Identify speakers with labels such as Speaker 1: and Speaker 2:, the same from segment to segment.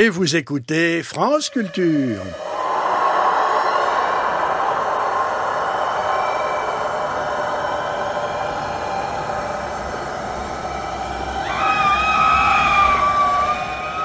Speaker 1: Et vous écoutez France Culture.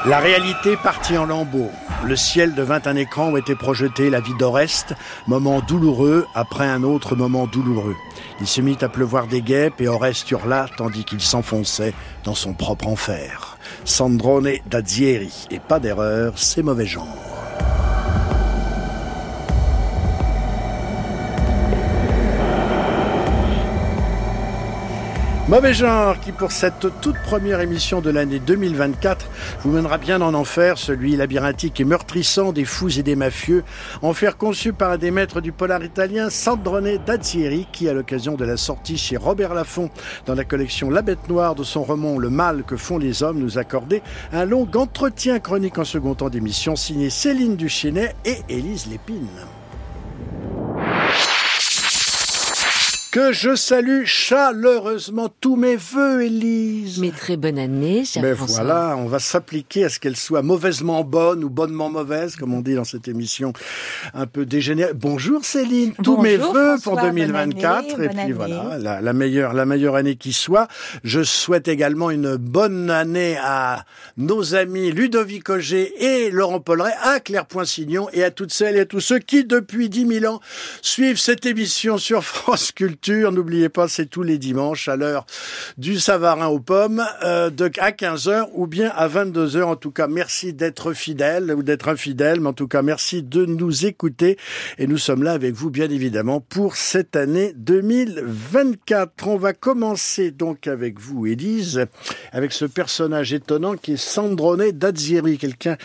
Speaker 1: La réalité partit en lambeaux. Le ciel devint un écran où était projetée la vie d'Oreste, moment douloureux après un autre moment douloureux. Il se mit à pleuvoir des guêpes et Oreste hurla tandis qu'il s'enfonçait dans son propre enfer. Sandrone d'Azieri, et pas d'erreur, c'est mauvais genre. Mauvais genre qui pour cette toute première émission de l'année 2024 vous mènera bien en enfer, celui labyrinthique et meurtrissant des fous et des mafieux, enfer conçu par un des maîtres du polar italien Sandrone Dazzieri qui à l'occasion de la sortie chez Robert Laffont dans la collection La Bête Noire de son roman Le mal que font les hommes nous accordait un long entretien chronique en second temps d'émission signé Céline Duchesnet et Élise Lépine. Que je salue chaleureusement tous mes voeux, Élise.
Speaker 2: Mais très bonne année, cher
Speaker 1: Mais
Speaker 2: François.
Speaker 1: voilà, on va s'appliquer à ce qu'elle soit mauvaisement bonne ou bonnement mauvaise, comme on dit dans cette émission un peu dégénérée. Bonjour Céline, tous
Speaker 3: Bonjour,
Speaker 1: mes voeux pour
Speaker 3: François, bonne
Speaker 1: 2024
Speaker 3: année,
Speaker 1: et puis
Speaker 3: année.
Speaker 1: voilà, la, la meilleure la meilleure année qui soit. Je souhaite également une bonne année à nos amis Ludovic Auger et Laurent Polleret, à Claire Poinsignon et à toutes celles et à tous ceux qui depuis 10 000 ans suivent cette émission sur France Culture. N'oubliez pas, c'est tous les dimanches à l'heure du Savarin aux pommes euh, à 15h ou bien à 22h. En tout cas, merci d'être fidèle ou d'être infidèle, mais en tout cas, merci de nous écouter. Et nous sommes là avec vous, bien évidemment, pour cette année 2024. On va commencer donc avec vous, Élise, avec ce personnage étonnant qui est Sandrone Dazzieri, quelqu'un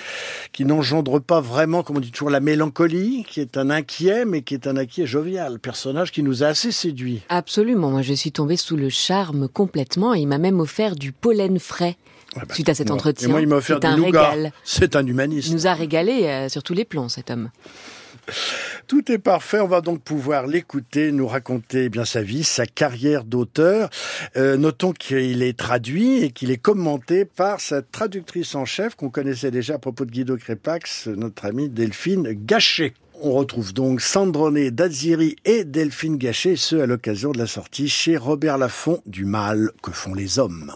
Speaker 1: qui n'engendre pas vraiment, comme on dit toujours, la mélancolie, qui est un inquiet, mais qui est un inquiet jovial. Personnage qui nous a assez séduit.
Speaker 2: Absolument, moi je suis tombée sous le charme complètement et il m'a même offert du pollen frais
Speaker 1: bah,
Speaker 2: suite à cet
Speaker 1: moi-
Speaker 2: entretien.
Speaker 1: Et moi, il m'a offert
Speaker 2: C'est
Speaker 1: du
Speaker 2: un
Speaker 1: nougat.
Speaker 2: régal.
Speaker 1: C'est un
Speaker 2: Il
Speaker 1: humaniste.
Speaker 2: nous a régalé euh, sur tous les plans cet homme.
Speaker 1: Tout est parfait. On va donc pouvoir l'écouter, nous raconter eh bien sa vie, sa carrière d'auteur. Euh, notons qu'il est traduit et qu'il est commenté par sa traductrice en chef qu'on connaissait déjà à propos de Guido Crépax, notre amie Delphine Gachet. On retrouve donc Sandrone Daziri et Delphine Gachet, ce à l'occasion de la sortie chez Robert Laffont du mal que font les hommes.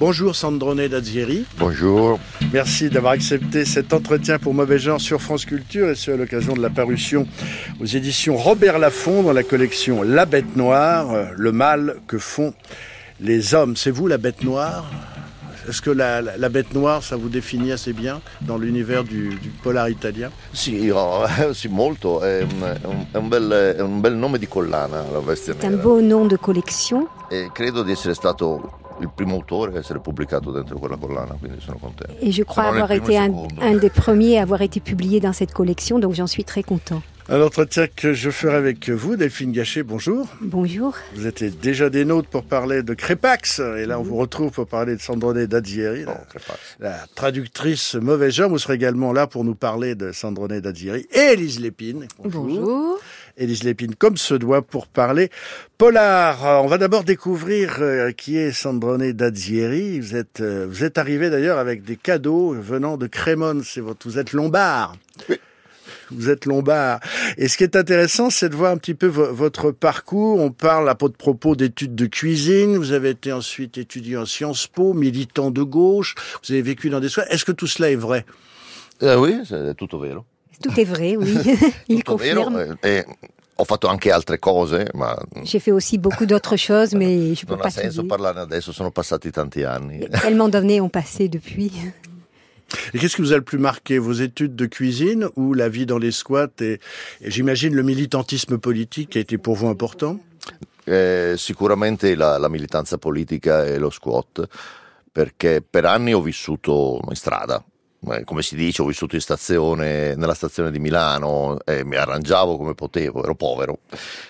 Speaker 1: Bonjour Sandrone Daziri.
Speaker 4: Bonjour.
Speaker 1: Merci d'avoir accepté cet entretien pour Mauvais Genre sur France Culture et ce à l'occasion de la parution aux éditions Robert Laffont dans la collection La Bête Noire, euh, le mal que font les hommes. C'est vous la bête noire? Est-ce que la, la- la bête noire, ça vous définit assez bien dans l'univers du, du polar italien?
Speaker 4: Sì, io- sì, molto. È un, è bel, è un bel nome di collana, la veste
Speaker 3: C'est un beau nom de collection.
Speaker 4: E credo di essere stato il primo autore a essere pubblicato dentro quella collana, quindi sono contento.
Speaker 3: Et je crois avoir été un,
Speaker 4: secondo.
Speaker 3: un des premiers à avoir été publié dans cette collection, donc j'en suis très content.
Speaker 1: Un entretien que je ferai avec vous, Delphine Gachet, bonjour.
Speaker 3: Bonjour.
Speaker 1: Vous étiez déjà des nôtres pour parler de Crépax, et là on vous retrouve pour parler de Sandrone Dazzieri,
Speaker 4: No,
Speaker 1: la,
Speaker 4: Crepax.
Speaker 1: la traductrice mauvais genre. Vous serez également là pour nous parler de Sandrone Dazzieri et Élise Lépine.
Speaker 2: Bonjour.
Speaker 1: Élise Lépine, comme se doit, pour parler polar. Euh, On va d'abord découvrir euh, qui est Sandrone Dazzieri. Vous êtes, euh, vous êtes arrivé d'ailleurs avec des cadeaux venant de Crémone. C'est votre, vous êtes lombard.
Speaker 4: Oui.
Speaker 1: Vous êtes lombard. Et ce qui est intéressant, c'est de voir un petit peu vo- votre parcours. On parle à de propos d'études de cuisine. Vous avez été ensuite étudiant en Sciences Po, militant de gauche. Vous avez vécu dans des soins. Est-ce que tout cela est vrai?
Speaker 4: Eh, oui, è tutto vero.
Speaker 3: Tout est vrai, oui. Il
Speaker 4: Tutto
Speaker 3: confirme.
Speaker 4: E, e ho fatto anche altre cose, ma
Speaker 3: J'ai fait aussi beaucoup d'autres choses, mais je ne peux
Speaker 4: non ha
Speaker 3: pas
Speaker 4: senso
Speaker 3: tout dire.
Speaker 4: parlarne adesso, sono passati tanti anni.
Speaker 3: Tellement d'années ont passé depuis.
Speaker 1: Et qu'est-ce qui vous a le plus marqué Vos études de cuisine ou la vie dans les squats et, et j'imagine le militantisme politique qui a été pour vous important?
Speaker 4: Eh, sicuramente la, la militanza politica e lo squat, perché per anni ho vissuto in strada. Eh, Come si dice, ho vissuto in stazione, nella stazione di Milano e mi arrangiavo come potevo, ero povero.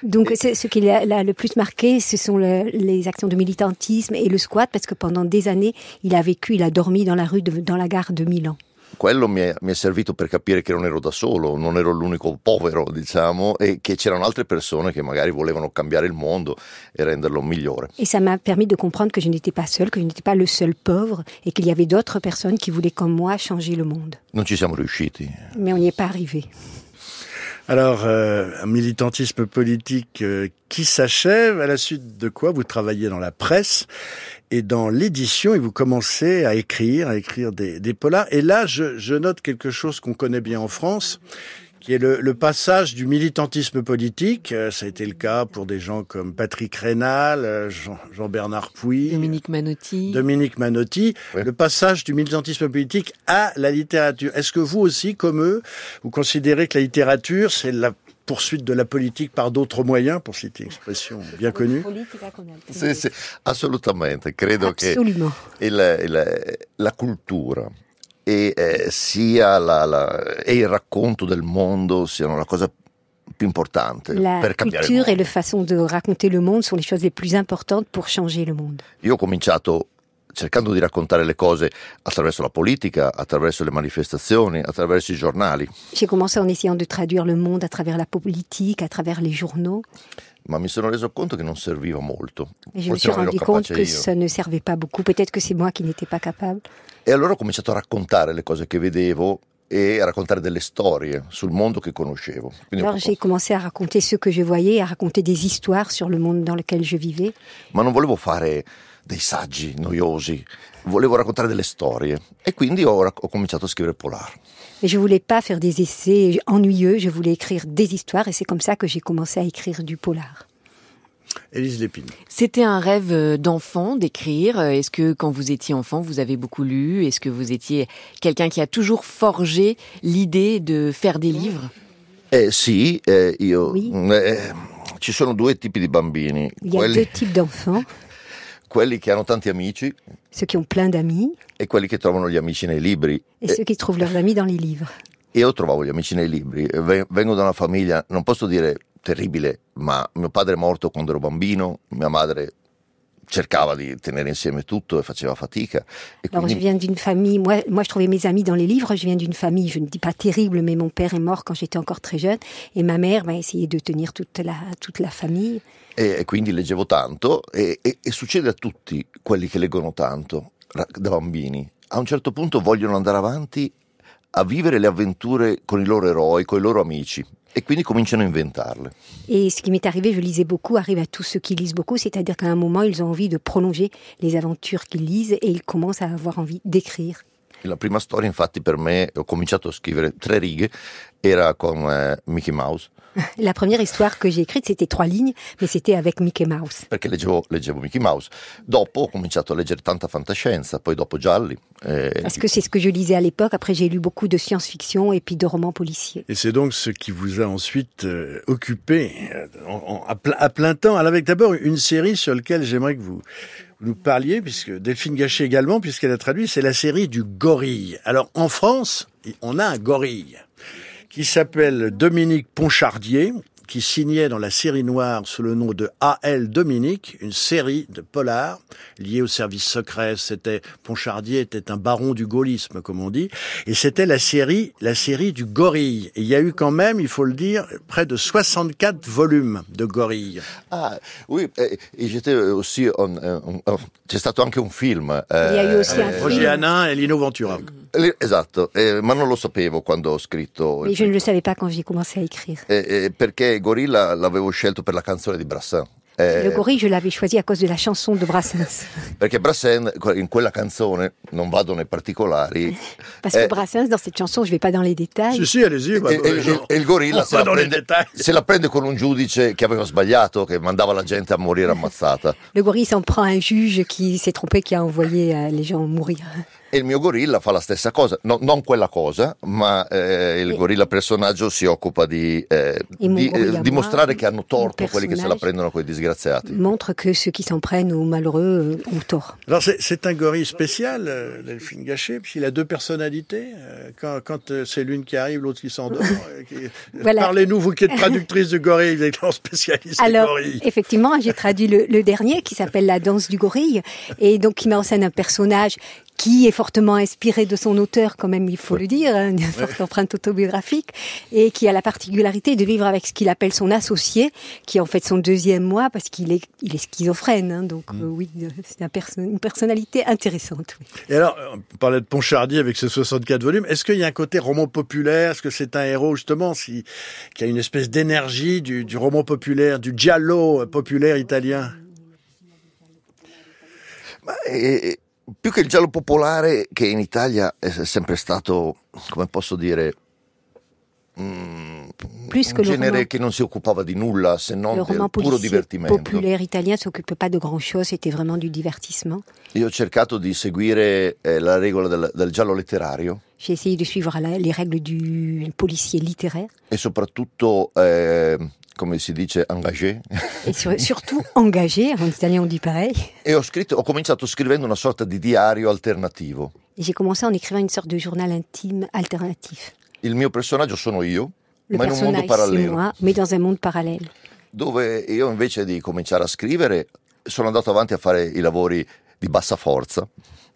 Speaker 3: Donc, c'est- ce qui l'a l'a le plus marqué, ce sont le- les actions de militantisme et le squat, parce que pendant des années, il a vécu, il a dormi dans la rue, de- dans la gare de Milan.
Speaker 4: Quello mi è, mi è, servito per capire che non ero da solo, non ero l'unico povero, diciamo, e che c'erano altre persone che magari volevano cambiare il mondo e renderlo migliore.
Speaker 3: Et ça m'a permis de comprendre que je n'étais pas seul, que je n'étais pas le seul pauvre et qu'il y avait d'autres personnes qui voulaient comme moi changer le monde.
Speaker 4: Non ci siamo riusciti.
Speaker 3: Mais on n'y est pas arrivé.
Speaker 1: Alors, euh, un militantisme politique euh, qui s'achève, à la suite de quoi vous travaillez dans la presse et dans l'édition, et vous commencez à écrire, à écrire des, des polars. Et là, je, je note quelque chose qu'on connaît bien en France, qui est le, le, passage du militantisme politique. Euh, ça a été le cas pour des gens comme Patrick Rénal, euh, Jean, Jean-Bernard Pouy,
Speaker 2: Dominique Manotti.
Speaker 1: Dominique Manotti. Le passage du militantisme politique à la littérature. Est-ce que vous aussi, comme eux, vous considérez que la littérature, c'est la poursuite de la politique par d'autres moyens, pour citer une expression bien connue.
Speaker 4: Sì, sì, assolutamente. Credo
Speaker 3: Absolument.
Speaker 4: che il, il, la cultura e, eh, sia la, la, e il racconto del mondo siano la cosa più importante
Speaker 3: La
Speaker 4: per cambiare il
Speaker 3: culture
Speaker 4: mondo.
Speaker 3: et la façon de raconter le monde sont les choses les plus importantes pour changer le monde.
Speaker 4: Io ho cominciato cercando di raccontare le cose attraverso la politica, attraverso le manifestazioni, attraverso i giornali,
Speaker 3: J'ai commencé en essayant de traduire le monde à travers la politique, à travers les journaux.
Speaker 4: ma mi sono reso conto che non serviva molto.
Speaker 3: Et je me suis rendu compte que
Speaker 4: io.
Speaker 3: ça ne servait pas beaucoup. Peut-être que c'est moi qui n'étais pas capable.
Speaker 4: E allora ho cominciato a raccontare le cose che vedevo e a raccontare delle storie sul mondo che conoscevo. Quindi
Speaker 3: Alors j'ai commencé à raconter ce que je voyais, à raconter des histoires sur le monde dans lequel je vivais.
Speaker 4: ma non volevo fare dei saggi noiosi, volevo raccontare delle storie e quindi ho, ho cominciato a scrivere Polar.
Speaker 3: Mais je voulais pas faire des essais ennuyeux, je voulais écrire des histoires et c'est comme ça que j'ai commencé à écrire du polar.
Speaker 1: Élise Lépine.
Speaker 2: C'était un rêve euh, d'enfant d'écrire. Est-ce que quand vous étiez enfant, vous avez beaucoup lu? Est-ce que vous étiez quelqu'un qui a toujours forgé l'idée de faire des livres?
Speaker 4: Eh sì, eh, io...
Speaker 3: Oui.
Speaker 4: eh, ci sono due tipi di bambini,
Speaker 3: Il y a
Speaker 4: quelli,
Speaker 3: deux types d'enfants,
Speaker 4: quelli che hanno tanti amici
Speaker 3: ceux qui ont plein d'amis
Speaker 4: e quelli che trovano gli amici nei libri.
Speaker 3: et
Speaker 4: E,
Speaker 3: ceux qui trouvent leurs amis dans les livres.
Speaker 4: io trovavo gli amici nei libri, ve- vengo da una famiglia, non posso dire terribile, ma mio padre è morto quando ero bambino, mia madre cercava di tenere insieme tutto e faceva fatica. E
Speaker 3: Alors je
Speaker 4: quindi
Speaker 3: viens d'une famille, moi, moi je trouvais mes amis dans les livres, je viens d'une famille, je ne dis pas terrible, mais mon père est mort quand j'étais encore très jeune et ma mère m'a essayé de tenir toute la, toute la famille.
Speaker 4: E, e quindi leggevo tanto e, e- e succede a tutti quelli che leggono tanto da bambini. A un certo punto vogliono andare avanti a vivere le avventure con i loro eroi, con i loro amici e quindi cominciano a inventarle.
Speaker 3: Et ce qui m'est arrivé, je lisais beaucoup, arrive à tous ceux qui lisent beaucoup, c'est-à-dire qu'à un moment, ils ont envie de prolonger les aventures qu'ils lisent et ils commencent à avoir envie d'écrire.
Speaker 4: La prima storia infatti per me, ho cominciato a scrivere tre righe, era con eh, Mickey Mouse,
Speaker 3: La première histoire que j'ai écrite, c'était trois lignes, mais c'était avec Mickey Mouse.
Speaker 4: perché leggevo, leggevo Mickey Mouse. Dopo ho cominciato a leggere tanta fantascienza, poi dopo gialli. eh,
Speaker 3: Parce que c'est ce que je lisais à l'époque. Après, j'ai lu beaucoup de science-fiction et puis de romans policiers.
Speaker 1: Et c'est donc ce qui vous a ensuite euh, occupé euh, en- en- à, plein, à plein temps. Alors avec d'abord une série sur laquelle j'aimerais que vous nous parliez, puisque Delphine Gachet également, puisqu'elle a traduit, c'est la série du gorille. Alors en France, on a un gorille qui s'appelle Dominique Ponchardier, qui signait dans la série noire sous le nom de A.L. Dominique, une série de polars liée au service secret. C'était Ponchardier était un baron du gaullisme, comme on dit, et c'était la série, la série du gorille. Et il y a eu quand même, il faut le dire, près de 64 volumes de gorille.
Speaker 4: Ah, oui, eh, e j'étais aussi c'è stato anche un film.
Speaker 3: Il y a eu aussi un
Speaker 1: Roger
Speaker 3: film,
Speaker 1: Hanin et Lino Ventura.
Speaker 4: Eh, Esatto, eh, ma non lo sapevo quando ho scritto.
Speaker 3: mais je ne le savais pas quand j'ai commencé à écrire.
Speaker 4: Eh, eh, perché Gorilla l'avevo scelto per la canzone di Brassin. Eh,
Speaker 3: Le gorille, je l'avais choisi à cause de la chanson de Brassens.
Speaker 4: Perché Brassin, in quella canzone, non vado nei particolari,
Speaker 3: Parce que
Speaker 4: Eh.
Speaker 3: Brassens, dans cette chanson, je vais pas dans les détails.
Speaker 1: Si, si, allez-y.
Speaker 4: e, e- e- e il gorilla se la, prende, se la prende con un giudice che aveva sbagliato, che mandava la gente a morire ammazzata.
Speaker 3: Le gorille s'en prend à un juge qui s'est trompé, qui a envoyé euh, les gens mourir.
Speaker 4: E il mio gorilla fa la stessa cosa, No- non quella cosa, ma eh, il
Speaker 3: E-
Speaker 4: gorilla personaggio si occupa di, eh, di, eh, dimostrare
Speaker 3: moi,
Speaker 4: che hanno torto quelli che se la prendono con i disgraziati.
Speaker 3: Montre que ceux qui s'en prennent aux malheureux euh, ont tort.
Speaker 1: Alors c'est- c'est un gorille spécial, euh, Delphine Gachet, puisqu'il a deux personnalités. Euh, Quand, quand euh, c'est l'une qui arrive, l'autre qui s'endort. euh, qui-
Speaker 3: Voilà.
Speaker 1: Parlez-nous, vous qui êtes traductrice de gorille, vous êtes spécialiste
Speaker 3: Alors,
Speaker 1: gorilles.
Speaker 3: effectivement, j'ai traduit le, le dernier qui s'appelle La danse du gorille et donc qui met en scène un personnage qui est fortement inspiré de son auteur, quand même, il faut le dire, hein, une forte empreinte autobiographique, et qui a la particularité de vivre avec ce qu'il appelle son associé, qui est en fait son deuxième moi, parce qu'il est, il est schizophrène. Hein, donc
Speaker 1: Mm.
Speaker 3: euh, oui, c'est un perso- une personnalité intéressante. oui.
Speaker 1: Et alors, on parlait de Ponchardy avec ses 64 volumes. Est-ce qu'il y a un côté roman populaire? Est-ce que c'est un héros, justement, si, qui a une espèce d'énergie du, du roman populaire, du giallo populaire italien?
Speaker 4: Ma, eh, più che il giallo popolare, che in Italia è sempre stato, come posso dire, mm, un
Speaker 3: le
Speaker 4: genere che non si occupava di nulla se non
Speaker 3: Le
Speaker 4: del puro divertimento.
Speaker 3: populaire italien s'occupe pas de grand-chose, c'était vraiment du divertissement.
Speaker 4: Io ho cercato di seguire eh, la regola del, del giallo letterario
Speaker 3: J'ai essayé de suivre la- les règles du policier littéraire
Speaker 4: e soprattutto, eh, come si dice, engagé.
Speaker 3: sur- surtout engagé, en italien on dit pareil.
Speaker 4: e ho, scritto, ho cominciato scrivendo una sorta di diario alternativo.
Speaker 3: J'ai commencé en écrivant une sorte de journal intime alternatif.
Speaker 4: Il mio personaggio sono io,
Speaker 3: Le
Speaker 4: ma in un mondo parallelo.
Speaker 3: moi, mais dans un monde parallèle.
Speaker 4: dove io invece di cominciare a scrivere sono andato avanti a fare i lavori di bassa forza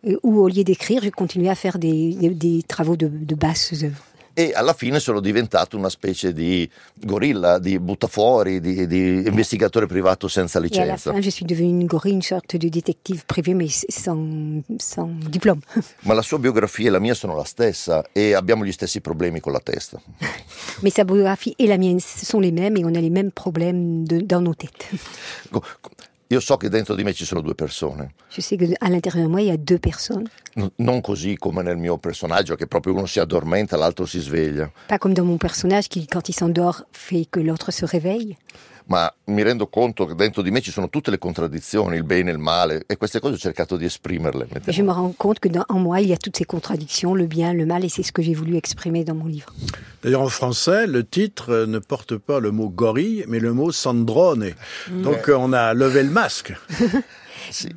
Speaker 3: Euh, Où au lieu d'écrire, je continuais à faire des, des- des travaux de, de basses œuvres.
Speaker 4: E alla fine sono diventato una specie di gorilla, di buttafuori, di, di investigatore privato senza licenza.
Speaker 3: fin, je suis devenue une gorille, une sorte de détective privé, mais sans, sans diplôme.
Speaker 4: Ma la sua biografia e la mia sono la stessa e abbiamo gli stessi problemi con la testa.
Speaker 3: Mais sa biographie et la mienne sont les mêmes et on a les mêmes problèmes de- dans nos têtes.
Speaker 4: Io so che dentro di me ci sono due persone,
Speaker 3: Je sais qu'à l'intérieur de moi, il y a deux personnes.
Speaker 4: N- non così come nel mio personaggio che proprio uno si addormenta, l'altro si sveglia,
Speaker 3: Pas comme dans mon personnage qui, quand il s'endort, fait que l'autre se réveille.
Speaker 4: Ma mi rendo conto che dentro di me ci sono tutte le contraddizioni, il bene e il male e queste cose ho cercato di esprimerle.
Speaker 3: Et je me rends compte que dans, en moi, il y a toutes ces contradictions, le bien, le mal, et c'est ce que j'ai voulu exprimer dans mon livre.
Speaker 1: D'ailleurs, en français, le titre euh, ne porte pas le mot gorille, mais le mot sandrone. Donc, euh, on a levé le masque.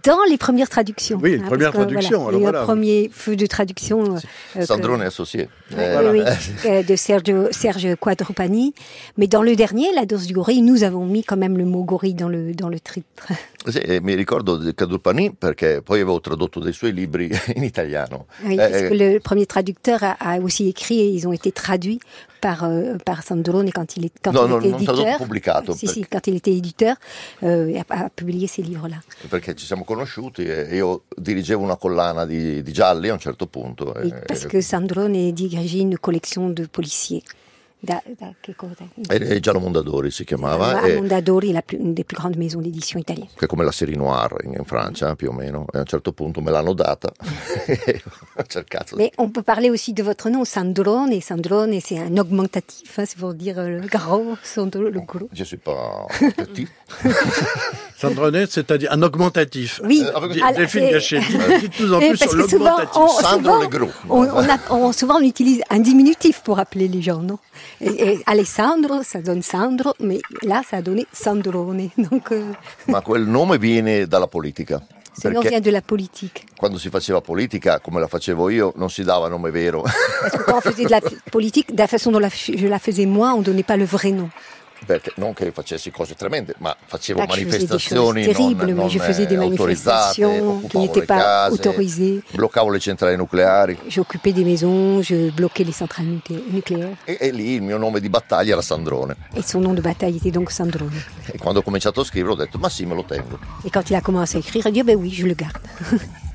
Speaker 3: Dans les premières traductions.
Speaker 1: Oui, les
Speaker 3: hein,
Speaker 1: premières
Speaker 3: que,
Speaker 1: traductions,
Speaker 3: Voilà,
Speaker 1: voilà.
Speaker 3: un premier feu de traduction. euh, euh, que-
Speaker 4: Sandrone associé.
Speaker 3: Oui,
Speaker 4: Eh,
Speaker 3: oui, euh, de Sergio, Serge Quadrupani. Mais dans le dernier, La dose du gorille, nous avons mis quand même le mot gorille dans le, dans le titre.
Speaker 4: Sì, e mi ricordo di Cadurpani perché poi avevo tradotto dei suoi libri in italiano.
Speaker 3: Oui,
Speaker 4: Eh,
Speaker 3: parce
Speaker 4: eh,
Speaker 3: que le premier traducteur a, a aussi écrit et ils ont été traduits par, euh, par Sandrone quand il, est, quand
Speaker 4: No,
Speaker 3: il
Speaker 4: no,
Speaker 3: était
Speaker 4: non
Speaker 3: éditeur.
Speaker 4: pubblicato,
Speaker 3: Si,
Speaker 4: perché-
Speaker 3: si, quand il était éditeur, euh, a, a publié ces livres-là.
Speaker 4: perché ci siamo conosciuti e io dirigevo una collana di, di gialli a un certo punto.
Speaker 3: Et
Speaker 4: e-
Speaker 3: parce que Sandrone dirigeait une collection de policiers. Da, da, che cosa?
Speaker 4: Giallo Mondadori si chiamava,
Speaker 3: a
Speaker 4: e-
Speaker 3: Mondadori, la plus- une des plus grandes maisons d'édition italienne.
Speaker 4: che è come la série noir in, in Francia più o meno. E a un certo punto me l'hanno data ho cercato.
Speaker 3: Mais on peut parler aussi de votre nom, Sandrone. Sandrone, c'est un augmentatif, hein, c'est pour dire euh, le gros, Sandro, le gros.
Speaker 4: Je suis pas petit.
Speaker 1: Sandrone, c'est-à-dire un augmentatif.
Speaker 3: Oui, la-
Speaker 1: Delphine
Speaker 3: et-
Speaker 1: Gachet, dites-nous en plus
Speaker 3: parce
Speaker 1: sur
Speaker 3: que souvent,
Speaker 1: l'augmentatif.
Speaker 3: on,
Speaker 4: Sandro
Speaker 3: souvent,
Speaker 4: le Gros.
Speaker 3: on, on a- on- souvent on utilise un diminutif pour appeler les gens, non? Et, et Alessandro, ça donne Sandro, mais là, ça a donné Sandrone. Donc, euh,
Speaker 4: Ma quel nome viene dalla politica.
Speaker 3: ce nom
Speaker 4: Perché
Speaker 3: vient de la politique.
Speaker 4: quando si faceva politica, come la facevo io, non si dava nome vero.
Speaker 3: Parce que quand on faisait de la politique, de la façon dont la- je la faisais moi, on donnait pas le vrai nom.
Speaker 4: Perché non che facessi cose tremende, ma facevo
Speaker 3: choses
Speaker 4: manifestazioni
Speaker 3: terribles,
Speaker 4: non,
Speaker 3: mais je
Speaker 4: non,
Speaker 3: faisais
Speaker 4: eh, autorizzate, occupavo le case, bloccavo le centrali nucleari
Speaker 3: J'occupais des maisons, je bloquais les centrales nuclé- nucléaires.
Speaker 4: e, e lì il mio nome di battaglia era Sandrone.
Speaker 3: Et son nom de bataille était donc Sandrone.
Speaker 4: E quando ho cominciato a scrivere ho detto ma sì, me lo tengo.
Speaker 3: Et quand il a commencé à écrire, il a dit, ben oui, je le garde.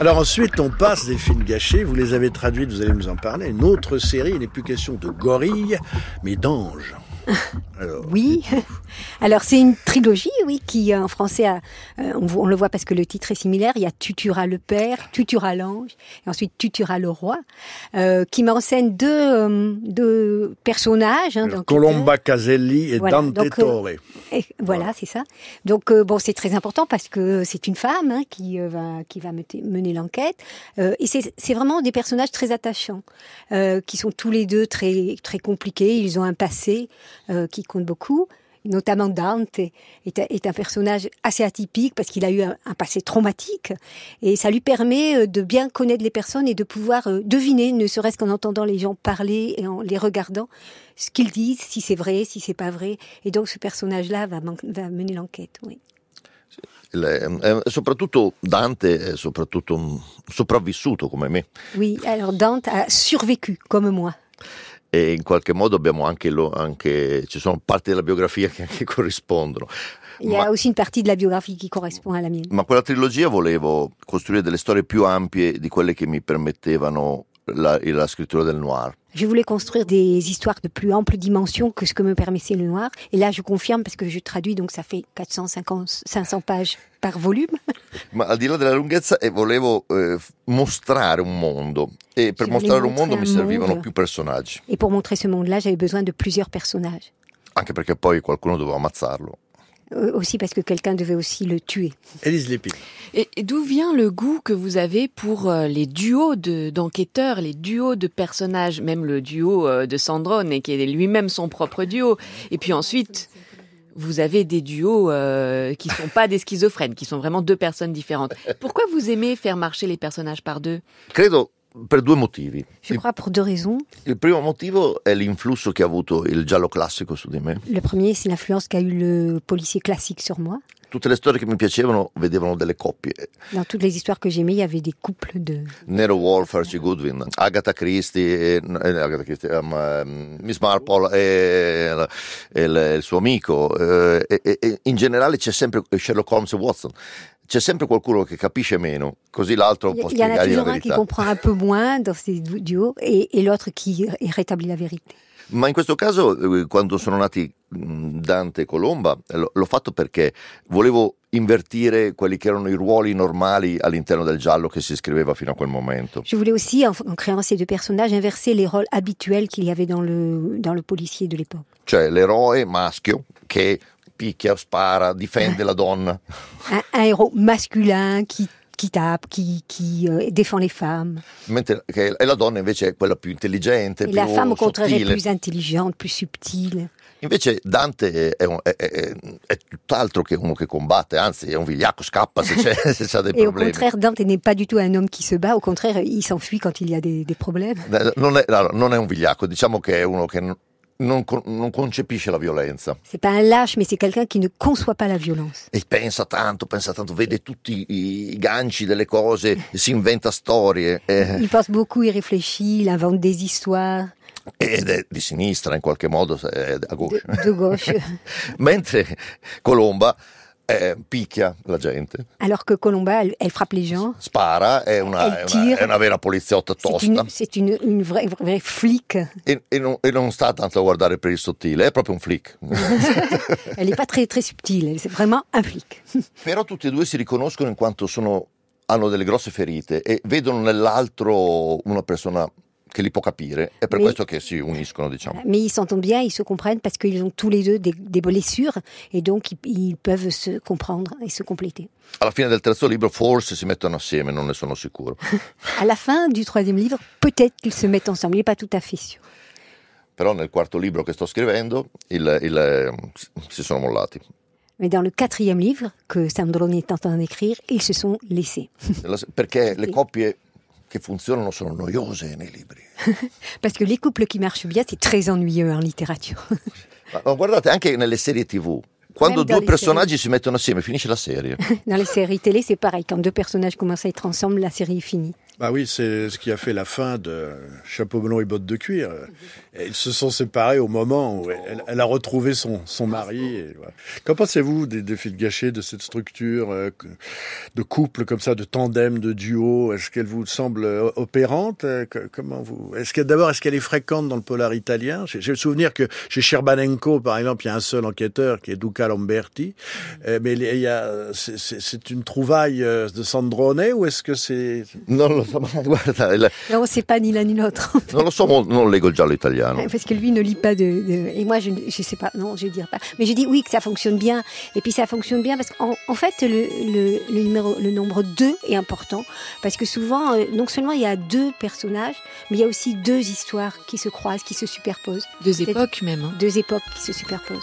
Speaker 1: Alors ensuite, on passe des films gâchés. Vous les avez traduites, vous allez nous en parler. Une autre série, il n'est plus question de gorilles, mais d'anges.
Speaker 3: Alors, oui. Alors c'est une trilogie, oui, qui euh, en français, a, euh, on, le voit parce que le titre est similaire. Il y a Tutura le père, Tutura l'ange, et ensuite Tutura le roi, euh, qui met en scène deux, euh, deux personnages.
Speaker 1: Hein, Colomba Caselli et Dante Torre.
Speaker 3: Et, voilà, c'est ça. Donc bon, c'est très important parce que c'est une femme hein, qui va qui va mener l'enquête, et c'est vraiment des personnages très attachants, qui sont tous les deux très très compliqués. Ils ont un passé qui compte beaucoup notamment Dante, est, un personnage assez atypique parce qu'il a eu un, passé traumatique et ça lui permet euh, de bien connaître les personnes et de pouvoir euh, deviner, ne serait-ce qu'en entendant les gens parler et en les regardant, ce qu'ils disent, si c'est vrai, si c'est pas vrai. Et donc ce personnage-là va, mener l'enquête. Oui.
Speaker 4: Eh, soprattutto Dante è soprattutto sopravvissuto come me.
Speaker 3: Oui, alors Dante a survécu comme moi.
Speaker 4: E in qualche modo abbiamo anche, lo, anche ci sono parti della biografia che anche corrispondono.
Speaker 3: Il y a aussi une partie de la biographie qui correspond à la mienne.
Speaker 4: Ma quella trilogia volevo costruire delle storie più ampie di quelle che mi permettevano la, la scrittura del noir.
Speaker 3: Je voulais construire des histoires de plus ample dimension que ce que me permettait le noir. Et là, je confirme parce que je traduis, donc ça fait 450, 500 pages par volume?
Speaker 4: Ma al di là della lunghezza, eh, volevo eh, mostrare un mondo. E per mostrare un mondo mi servivano monde. più personaggi.
Speaker 3: Et pour montrer ce monde-là, j'avais besoin de plusieurs personnages.
Speaker 4: Anche perché poi qualcuno doveva ammazzarlo.
Speaker 3: Aussi parce que quelqu'un devait aussi le tuer.
Speaker 1: Élise.
Speaker 2: Et, d'où vient le goût que vous avez pour euh, les duos d'enquêteurs, les duos de personnages, même le duo euh, de Sandrone, qui est lui-même son propre duo. Et puis ensuite, vous avez des duos euh, qui sont pas des schizophrènes, qui sont vraiment deux personnes différentes. Pourquoi vous aimez faire marcher les personnages par deux?
Speaker 4: Credo per due motivi.
Speaker 3: Je crois pour deux raisons.
Speaker 4: Il primo motivo è l'influsso che ha avuto il giallo classico su di me.
Speaker 3: Le premier, c'est l'influence qu'a eu le policier classique sur moi.
Speaker 4: Tutte le storie che mi piacevano vedevano delle coppie.
Speaker 3: Dans toutes les histoires que j'aimais, il y avait des couples de.
Speaker 4: Nero Wolf, Archie Goodwin, Agatha Christie, eh, Agatha Christie um, Miss Marple e, e, il, il, suo amico. Eh, e, in generale c'è sempre Sherlock Holmes e Watson c'è sempre qualcuno che capisce meno, così l'altro può spiegargli la verità. Il y en a toujours un
Speaker 3: qui comprend un peu moins dans ces duos et, et l'autre qui rétablit la vérité.
Speaker 4: Ma in questo caso, eh, quando sono nati Dante e Colomba, l'ho fatto perché volevo invertire quelli che erano i ruoli normali all'interno del giallo che si scriveva fino a quel momento.
Speaker 3: Je voulais aussi, en, créant ces deux personnages, inverser les rôles habituels qu'il y avait dans le, dans le policier de l'époque.
Speaker 4: Cioè l'eroe maschio che picchia, spara, difende la donna.
Speaker 3: Un, un héros masculin qui qui tape, qui, qui euh, défend les femmes.
Speaker 4: Mentre che, la donna invece è quella più intelligente,
Speaker 3: e
Speaker 4: più
Speaker 3: la femme au
Speaker 4: contraire
Speaker 3: est plus intelligente, plus subtile.
Speaker 4: Invece Dante è, un, è, è, è, tutt'altro che uno che combatte, anzi è un vigliacco, scappa se c'è, se c'ha dei problemi.
Speaker 3: au contraire, Dante n'est pas du tout un homme qui se bat, au contraire, il s'enfuit quand il y a des, des problèmes.
Speaker 4: Non è, non è un vigliacco, diciamo che è uno che non, non, concepisce la violenza.
Speaker 3: C'est pas un lâche, mais c'est quelqu'un qui ne conçoit pas la violence.
Speaker 4: E pensa tanto, pensa tanto, vede tutti i, i ganci delle cose, si inventa storie.
Speaker 3: Eh. Il pense beaucoup, il réfléchit, il invente des histoires.
Speaker 4: Ed è di sinistra in qualche modo, è a gauche.
Speaker 3: De, de.
Speaker 4: Mentre Colomba eh, picchia la gente.
Speaker 3: Alors que Colomba, elle, elle frappe les gens.
Speaker 4: Spara, è una, è una, è una vera poliziotta tosta.
Speaker 3: C'est une, une, une vraie, vraie flic.
Speaker 4: E, e, non, e, non, sta tanto a guardare per il sottile, è proprio un flic.
Speaker 3: elle n'est pas très, très subtile, c'est vraiment un flic.
Speaker 4: Però tutti e due si riconoscono in quanto sono, hanno delle grosse ferite e vedono nell'altro una persona che li può capire, è per mais, questo che si uniscono, diciamo.
Speaker 3: Mais ils s'entendent bien, ils se comprennent parce qu'ils ont tous les deux des, des blessures et donc ils, ils, peuvent se comprendre et se compléter.
Speaker 4: Alla fine del terzo libro forse si mettono assieme, non ne sono sicuro.
Speaker 3: à la fin du troisième livre, peut-être qu'ils se mettent ensemble, il n'est pas tout à fait sûr.
Speaker 4: Però nel quarto libro che sto scrivendo il, il, si sono mollati.
Speaker 3: Mais dans le quatrième livre que Sandrone est en train d'écrire, ils se sont laissés.
Speaker 4: Perché le coppie che funzionano sono noiose nei libri.
Speaker 3: Parce que les couples qui marchent bien, c'est très ennuyeux en littérature.
Speaker 4: Ma guardate, anche nelle serie TV, quando due personaggi séries. si mettono assieme, finisce la serie.
Speaker 3: Dans les séries télé, c'est pareil. Quand deux personnages commencent à être ensemble, la série est finie.
Speaker 1: Bah oui, c'est ce qui a fait la fin de Chapeau melon et bottes de cuir. Et ils se sont séparés au moment où elle, elle a retrouvé son, son mari. Et voilà. Qu'en pensez-vous des, des filles gâchées, de cette structure euh, de couple comme ça, de tandem, de duo Est-ce qu'elle vous semble euh, opérante? Euh, Comment vous Est-ce que d'abord, est-ce qu'elle est fréquente dans le polar italien? J'ai j'ai le souvenir que chez Sherbanenko, par exemple, il y a un seul enquêteur qui est Duca Lamberti. Euh, mais il y a, c'est- c'est c'est une trouvaille euh, de Sandrone ou est-ce que c'est
Speaker 4: Non lo so, ma guarda, il-
Speaker 3: Non, c'est pas ni l'un ni l'autre.
Speaker 4: non lo so, mo- non leggo il
Speaker 3: Parce que lui ne lit pas de, de- et moi je je sais pas non je vais dire pas mais je dis oui que ça fonctionne bien et puis ça fonctionne bien parce qu'en en fait le, le, le numéro le nombre 2 est important parce que souvent euh, non seulement il y a deux personnages mais il y a aussi deux histoires qui se croisent qui se superposent
Speaker 2: Deux époques même. hein.
Speaker 3: deux époques qui se superposent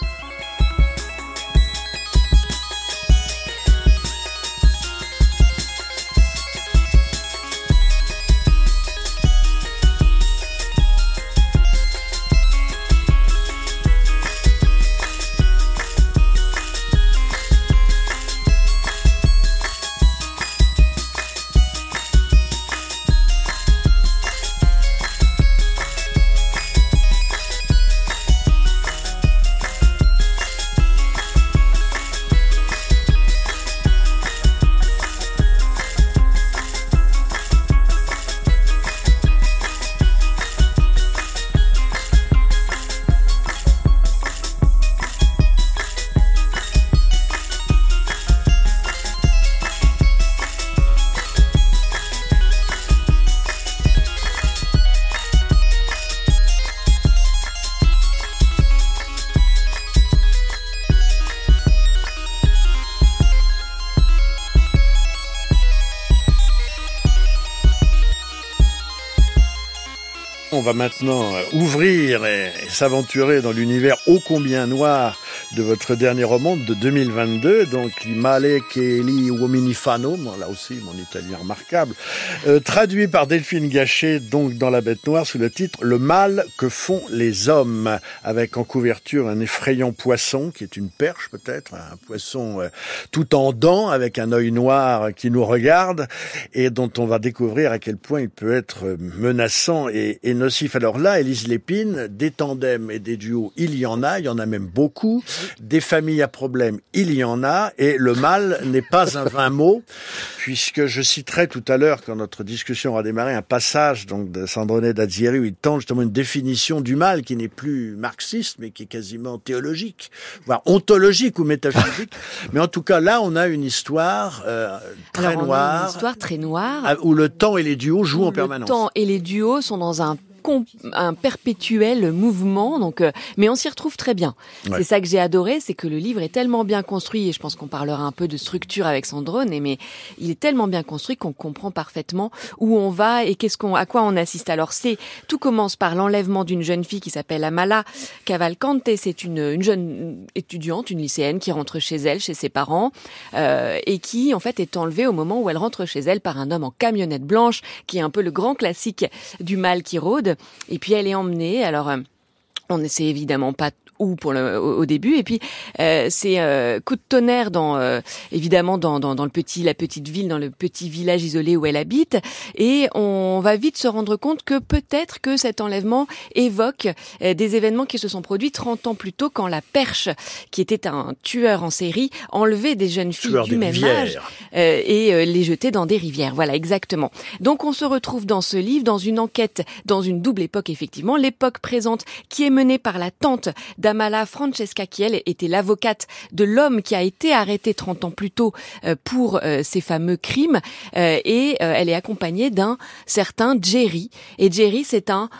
Speaker 1: va maintenant euh, ouvrir et, et s'aventurer dans l'univers ô combien noir de votre dernier roman de 2022, donc male che li uomini fanno, là aussi mon italien remarquable, euh, traduit par Delphine Gachet, donc dans La Bête Noire, sous le titre Le mal que font les hommes, avec en couverture un effrayant poisson, qui est une perche peut-être, un poisson euh, tout en dents, avec un œil noir qui nous regarde, et dont on va découvrir à quel point il peut être euh, menaçant et, et nocif. Alors là, Élise Lépine, des tandems et des duos, il y en a, il y en a même beaucoup. Des familles à problème, il y en a, et le mal n'est pas un vain mot, puisque je citerai tout à l'heure, quand notre discussion a démarré, un passage donc de Sandrone d'Azieri où il tente justement une définition du mal qui n'est plus marxiste, mais qui est quasiment théologique, voire ontologique ou métaphysique. mais en tout cas, là, on a une histoire euh, très
Speaker 2: Alors, a une
Speaker 1: noire,
Speaker 2: histoire très noire.
Speaker 1: où le temps et les duos jouent en permanence.
Speaker 2: Le temps et les duos sont dans un un perpétuel mouvement donc euh, mais on s'y retrouve très bien.
Speaker 1: Ouais.
Speaker 2: c'est ça que j'ai adoré c'est que le livre est tellement bien construit et je pense qu'on parlera un peu de structure avec Sandrone et mais il est tellement bien construit qu'on comprend parfaitement où on va et qu'est-ce qu'on à quoi on assiste. Alors c'est tout commence par l'enlèvement d'une jeune fille qui s'appelle Amala Cavalcante. C'est une, une jeune étudiante une lycéenne qui rentre chez elle chez ses parents euh, et qui en fait est enlevée au moment où elle rentre chez elle par un homme en camionnette blanche qui est un peu le grand classique du mal qui rôde et puis elle est emmenée. Alors euh, on ne sait évidemment pas où pour le au, au début et puis euh, c'est euh, coup de tonnerre dans euh, évidemment dans, dans dans le petit la petite ville dans le petit village isolé où elle habite et on va vite se rendre compte que peut-être que cet enlèvement évoque des événements qui se sont produits 30 ans plus tôt quand la Perche qui était un tueur en série enlevait des jeunes filles
Speaker 1: Tueur
Speaker 2: du même
Speaker 1: rivières.
Speaker 2: âge euh, et euh, les jeter dans des rivières. Voilà, exactement. Donc on se retrouve dans ce livre, dans une enquête, dans une double époque, effectivement. L'époque présente qui est menée par la tante d'Amala Francesca, elle était l'avocate de l'homme qui a été arrêté 30 ans plus tôt euh, pour euh, ces fameux crimes. Euh, et elle est accompagnée d'un certain Jerry. Et Jerry, c'est un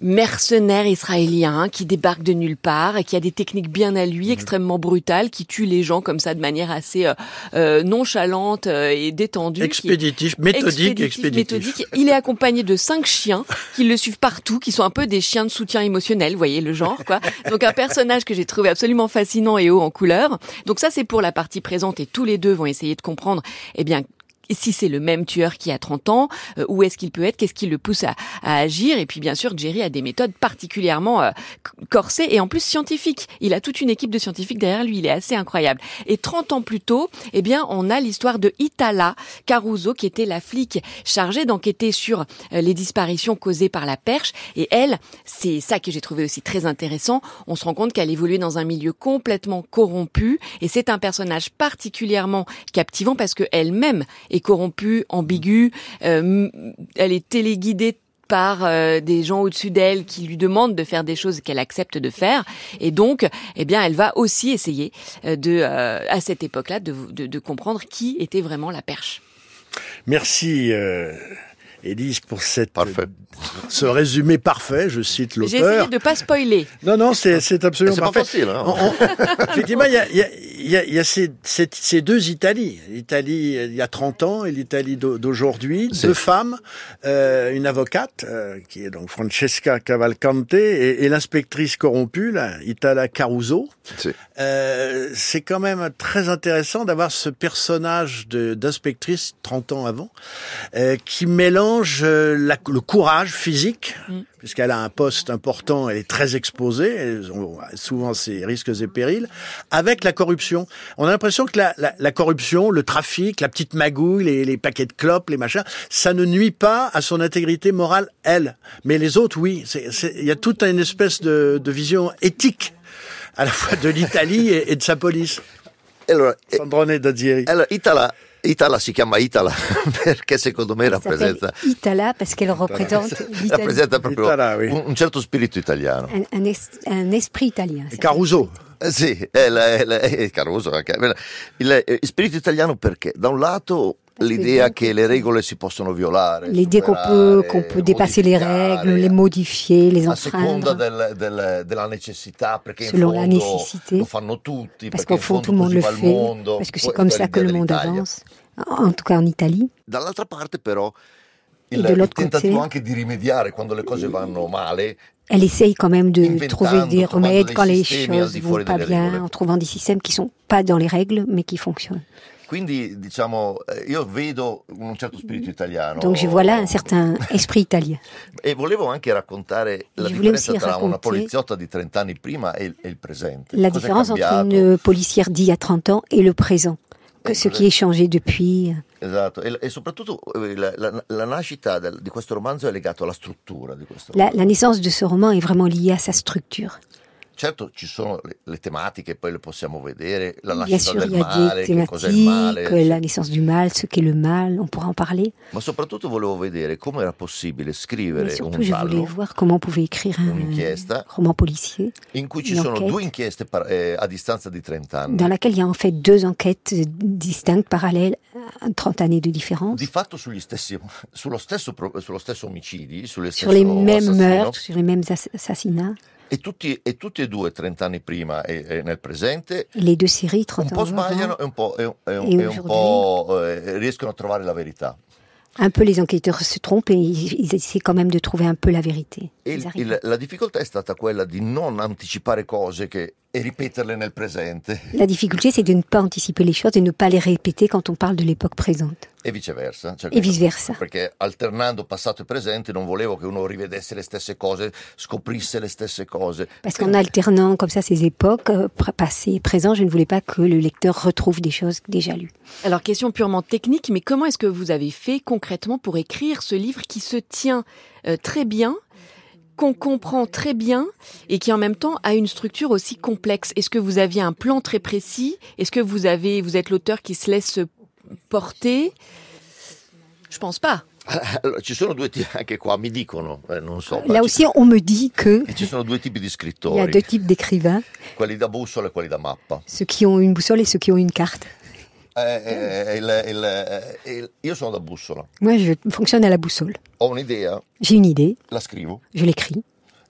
Speaker 2: mercenaire israélien qui débarque de nulle part et qui a des techniques bien à lui, extrêmement brutales, qui tue les gens comme ça de manière assez euh, euh, nonchalante euh, et détendue.
Speaker 1: Expéditif, méthodique, expéditif.
Speaker 2: méthodique. Il est accompagné de cinq chiens qui le suivent partout, qui sont un peu des chiens de soutien émotionnel, vous voyez le genre, quoi. Donc un personnage que j'ai trouvé absolument fascinant et haut en couleur. Donc ça c'est pour la partie présente et tous les deux vont essayer de comprendre, eh bien, si c'est le même tueur qui a 30 ans, euh, où est-ce qu'il peut être, qu'est-ce qui le pousse à, agir? Et puis bien sûr, Jerry a des méthodes particulièrement euh, corsées et en plus scientifiques. Il a toute une équipe de scientifiques derrière lui, il est assez incroyable. Et 30 ans plus tôt, eh bien, on a l'histoire de Itala Caruso, qui était la flic chargée d'enquêter sur euh, les disparitions causées par la perche. Et elle, c'est ça que j'ai trouvé aussi très intéressant, on se rend compte qu'elle évoluait dans un milieu complètement corrompu et c'est un personnage particulièrement captivant parce que elle-même corrompue, ambiguë, euh, elle est téléguidée par euh, des gens au-dessus d'elle qui lui demandent de faire des choses qu'elle accepte de faire et donc eh bien elle va aussi essayer euh, de euh, à cette époque-là de, de, de, comprendre qui était vraiment la perche.
Speaker 1: Merci Élise pour cette Parfait ce résumé parfait, je cite l'auteur. J'ai
Speaker 2: essayé de pas spoiler.
Speaker 1: Non, non, c'est absolument parfait.
Speaker 4: Pas facile, hein.
Speaker 1: effectivement, il y a, y a, y a, y a ces, ces, ces, deux Italies. L'Italie il y a 30 ans et l'Italie d'aujourd'hui. Deux femmes, euh, une avocate, euh, qui est donc Francesca Cavalcante, et, et l'inspectrice corrompue, là, Itala Caruso. Euh, c'est quand même très intéressant d'avoir ce personnage d'inspectrice 30 ans avant, euh, qui mélange euh, la, le courage physique, mm. Puisqu'elle a un poste important, elle est très exposée, souvent ses risques et périls, avec la corruption. On a l'impression que la, la, la, corruption, le trafic, la petite magouille, les, les, paquets de clopes, les machins, ça ne nuit pas à son intégrité morale, elle. Mais les autres, oui. Il y a toute une espèce de, de vision éthique à la fois de l'Italie et, et, de sa police.
Speaker 4: Allora,
Speaker 1: Sandrone Dazieri.
Speaker 4: Allora, Itala Itala si chiama Itala perché secondo me rappresenta
Speaker 3: Itala perché rappresenta
Speaker 4: rappresenta proprio Itala, oui. un, un, certo spirito italiano.
Speaker 3: Un, un, es, un esprit italien
Speaker 1: Caruso.
Speaker 4: Eh, sì, è, la, è, la, è Caruso anche. Il, il, il spirito italiano perché? Da un lato l'idea che le regole si possono violare.
Speaker 3: L'idée qu'on peut, qu'on peut dépasser les règles, les modifier, les enfreindre.
Speaker 4: A seconda del, del, della necessità, perché
Speaker 3: Selon la nécessité.
Speaker 4: lo fanno tutti,
Speaker 3: parce qu'au fond tout le monde le fait, mondo, parce que c'est comme ça que le monde avance, en tout cas en Italie.
Speaker 4: Dall'altra parte però il, il tentativo côté, anche di rimediare quando le cose vanno male
Speaker 3: elle essaye quand même de trouver des remèdes quand les choses vont pas bien, en trouvant des systèmes qui sont pas dans les règles, mais qui fonctionnent.
Speaker 4: Quindi, diciamo, eh, io vedo un certo spirito italiano.
Speaker 3: Donc je vois là un certain esprit italien.
Speaker 4: e volevo anche raccontare la differenza tra una poliziotta di 30 anni prima e, e il presente.
Speaker 3: La Cosa différence entre une policière d'il y a 30 ans et le présent. Que ce qui est changé depuis.
Speaker 4: Esatto, e, e soprattutto eh, la, la, la nascita del, di questo romanzo è legata alla struttura di questo
Speaker 3: la, la naissance de ce roman est vraiment liée à sa structure.
Speaker 4: Certo ci sono le, le, tematiche, poi le possiamo vedere, la
Speaker 3: Bien
Speaker 4: nascita
Speaker 3: sûr,
Speaker 4: del
Speaker 3: il y a
Speaker 4: male,
Speaker 3: des
Speaker 4: che cos'è il male.
Speaker 3: la naissance du mal, ce qu'est le mal, on pourra en parler.
Speaker 4: Ma soprattutto volevo vedere come era possibile
Speaker 3: Mais
Speaker 4: scrivere
Speaker 3: surtout,
Speaker 4: un
Speaker 3: je voulais voir comment on pouvait écrire un roman policier
Speaker 4: in cui ci
Speaker 3: une
Speaker 4: sono
Speaker 3: enquête.
Speaker 4: due inchieste par- eh, a distanza di 30 anni.
Speaker 3: dans laquelle il y a en fait deux enquêtes distinctes, parallèles, à 30 années de différence,
Speaker 4: Di fatto sugli stessi, sullo, stesso, pro- sullo stesso omicidi, sulle
Speaker 3: sur les mêmes meurtres, sur les mêmes ass- assassinats.
Speaker 4: E tutti, e tutti e due 30 anni prima e, e nel presente
Speaker 3: les deux séries,
Speaker 4: un
Speaker 3: 30
Speaker 4: po' sbagliano e un po', e, e- un po' eh, riescono a trovare la verità.
Speaker 3: un peu les enquêteurs se trompent et ils, essaient quand même de trouver un peu la vérité.
Speaker 4: Il- la difficoltà è stata quella di non anticipare cose che, e ripeterle nel presente
Speaker 3: La difficulté, c'est de ne pas anticiper les choses et ne pas les répéter quand on parle de l'époque présente.
Speaker 4: e viceversa. Cioè,
Speaker 3: E viceversa.
Speaker 4: Perché alternando passato e presente non volevo che uno rivedesse le stesse cose, scoprisse le stesse cose.
Speaker 3: Parce qu'en alternant comme ça ces époques, euh, passé et présent, je ne voulais pas que le lecteur retrouve des choses déjà lues.
Speaker 2: Alors question purement technique, mais comment est-ce que vous avez fait concrètement pour écrire ce livre qui se tient euh, très bien qu'on comprend très bien et qui en même temps a une structure aussi complexe. Est-ce que vous aviez un plan très précis? Est-ce que vous avez, vous êtes l'auteur qui se laisse porter? Je pense pas.
Speaker 4: Allora, ci sono due tipi, anche qua mi dicono, eh, non so, ma
Speaker 3: Là
Speaker 4: ci,
Speaker 3: aussi, on me dit que
Speaker 4: ci sono due tipi di
Speaker 3: il y a deux types d'écrivains,
Speaker 4: quelli da bussola e quelli da mappa.
Speaker 3: ceux qui ont une boussole et ceux qui ont une carte.
Speaker 4: Eh, eh, il- il- il- io sono da bussola,
Speaker 3: Moi, je fonctionne à la boussole.
Speaker 4: ho un'idea,
Speaker 3: J'ai une idée,
Speaker 4: la scrivo,
Speaker 3: je l'écris,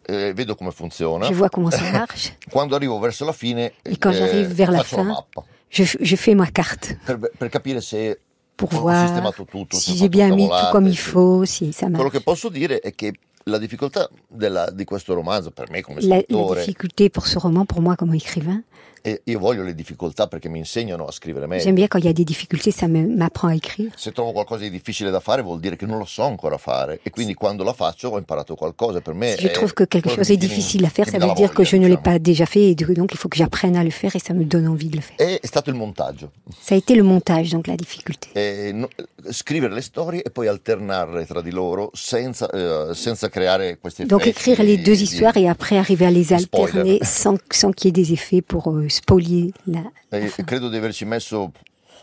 Speaker 4: eh, vedo come funziona.
Speaker 3: je vois comment ça marche,
Speaker 4: Quando arrivo verso la fine,
Speaker 3: et quand
Speaker 4: eh,
Speaker 3: j'arrive vers la
Speaker 4: faccio la
Speaker 3: fin,
Speaker 4: mappa.
Speaker 3: je, je fais ma carte.
Speaker 4: Per, per capire se
Speaker 3: pour
Speaker 4: ho
Speaker 3: voir
Speaker 4: sistemato tutto, se
Speaker 3: si
Speaker 4: ho
Speaker 3: j'ai
Speaker 4: fatto
Speaker 3: bien mis tout comme il
Speaker 4: se-
Speaker 3: faut, si ça
Speaker 4: Quello
Speaker 3: marche.
Speaker 4: che posso dire è che la difficoltà della- di questo romanzo, per me come
Speaker 3: La, la
Speaker 4: scrittore,
Speaker 3: difficulté pour ce roman, pour moi comme écrivain,
Speaker 4: E io voglio le difficoltà perché mi insegnano a scrivere meglio.
Speaker 3: J'aime bien quand il y a des difficultés, ça m'apprend à écrire.
Speaker 4: Se trovo qualcosa di difficile da fare vuol dire che non lo so ancora fare e quindi quando la faccio ho imparato qualcosa. Per me
Speaker 3: Si je trouve que quelque chose est difficile à faire, ça veut dire que je ne l'ai pas déjà fait et donc il faut que j'apprenne à le faire et ça me donne envie de le faire.
Speaker 4: E è stato il montaggio.
Speaker 3: Ça a été le montage, donc la difficulté.
Speaker 4: E no- scrivere le storie e poi alternarle tra di loro senza, senza creare questi effetti.
Speaker 3: Donc écrire les deux histoires et après arriver à les alterner sans, sans qu'il y ait des effets pour euh, spolier la, la
Speaker 4: E
Speaker 3: fin.
Speaker 4: credo di averci messo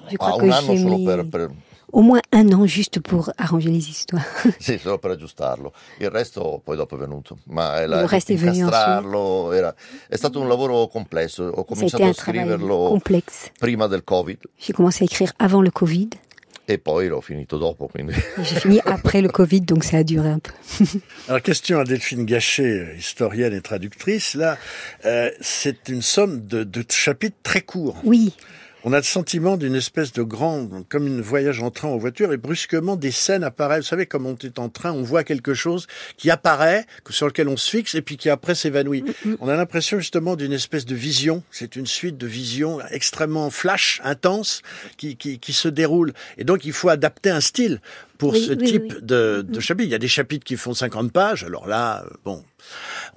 Speaker 3: Je
Speaker 4: ah,
Speaker 3: crois que
Speaker 4: un anno
Speaker 3: j'ai
Speaker 4: solo
Speaker 3: mis
Speaker 4: per, per-
Speaker 3: au moins un an juste pour arranger les histoires.
Speaker 4: sì, solo per aggiustarlo. Il resto poi dopo è venuto. Ma è la,
Speaker 3: Il resto è venuto
Speaker 4: incastrarlo era- è stato un lavoro complesso. Ho cominciato a scriverlo
Speaker 3: complexe.
Speaker 4: prima del Covid
Speaker 3: J'ai commencé à écrire avant le Covid
Speaker 4: e poi l'ho finito dopo. Quindi.
Speaker 3: j'ai fini après le Covid, donc ça a duré un peu.
Speaker 1: Alors, question à Delphine Gachet, historienne et traductrice. Là, euh, c'est une somme de, de chapitres très courts.
Speaker 3: Oui,
Speaker 1: On a le sentiment d'une espèce de grand, comme une voyage en train en voiture, et brusquement des scènes apparaissent. Vous savez, comme on est en train, on voit quelque chose qui apparaît, sur lequel on se fixe, et puis qui après s'évanouit. On a l'impression justement d'une espèce de vision. C'est une suite de visions extrêmement flash, intense, qui, qui, qui se déroule. Et donc, il faut adapter un style pour
Speaker 3: Oui,
Speaker 1: ce
Speaker 3: oui,
Speaker 1: type
Speaker 3: oui.
Speaker 1: de, de chapitre. Il y a des chapitres qui font 50 pages. Alors là, bon,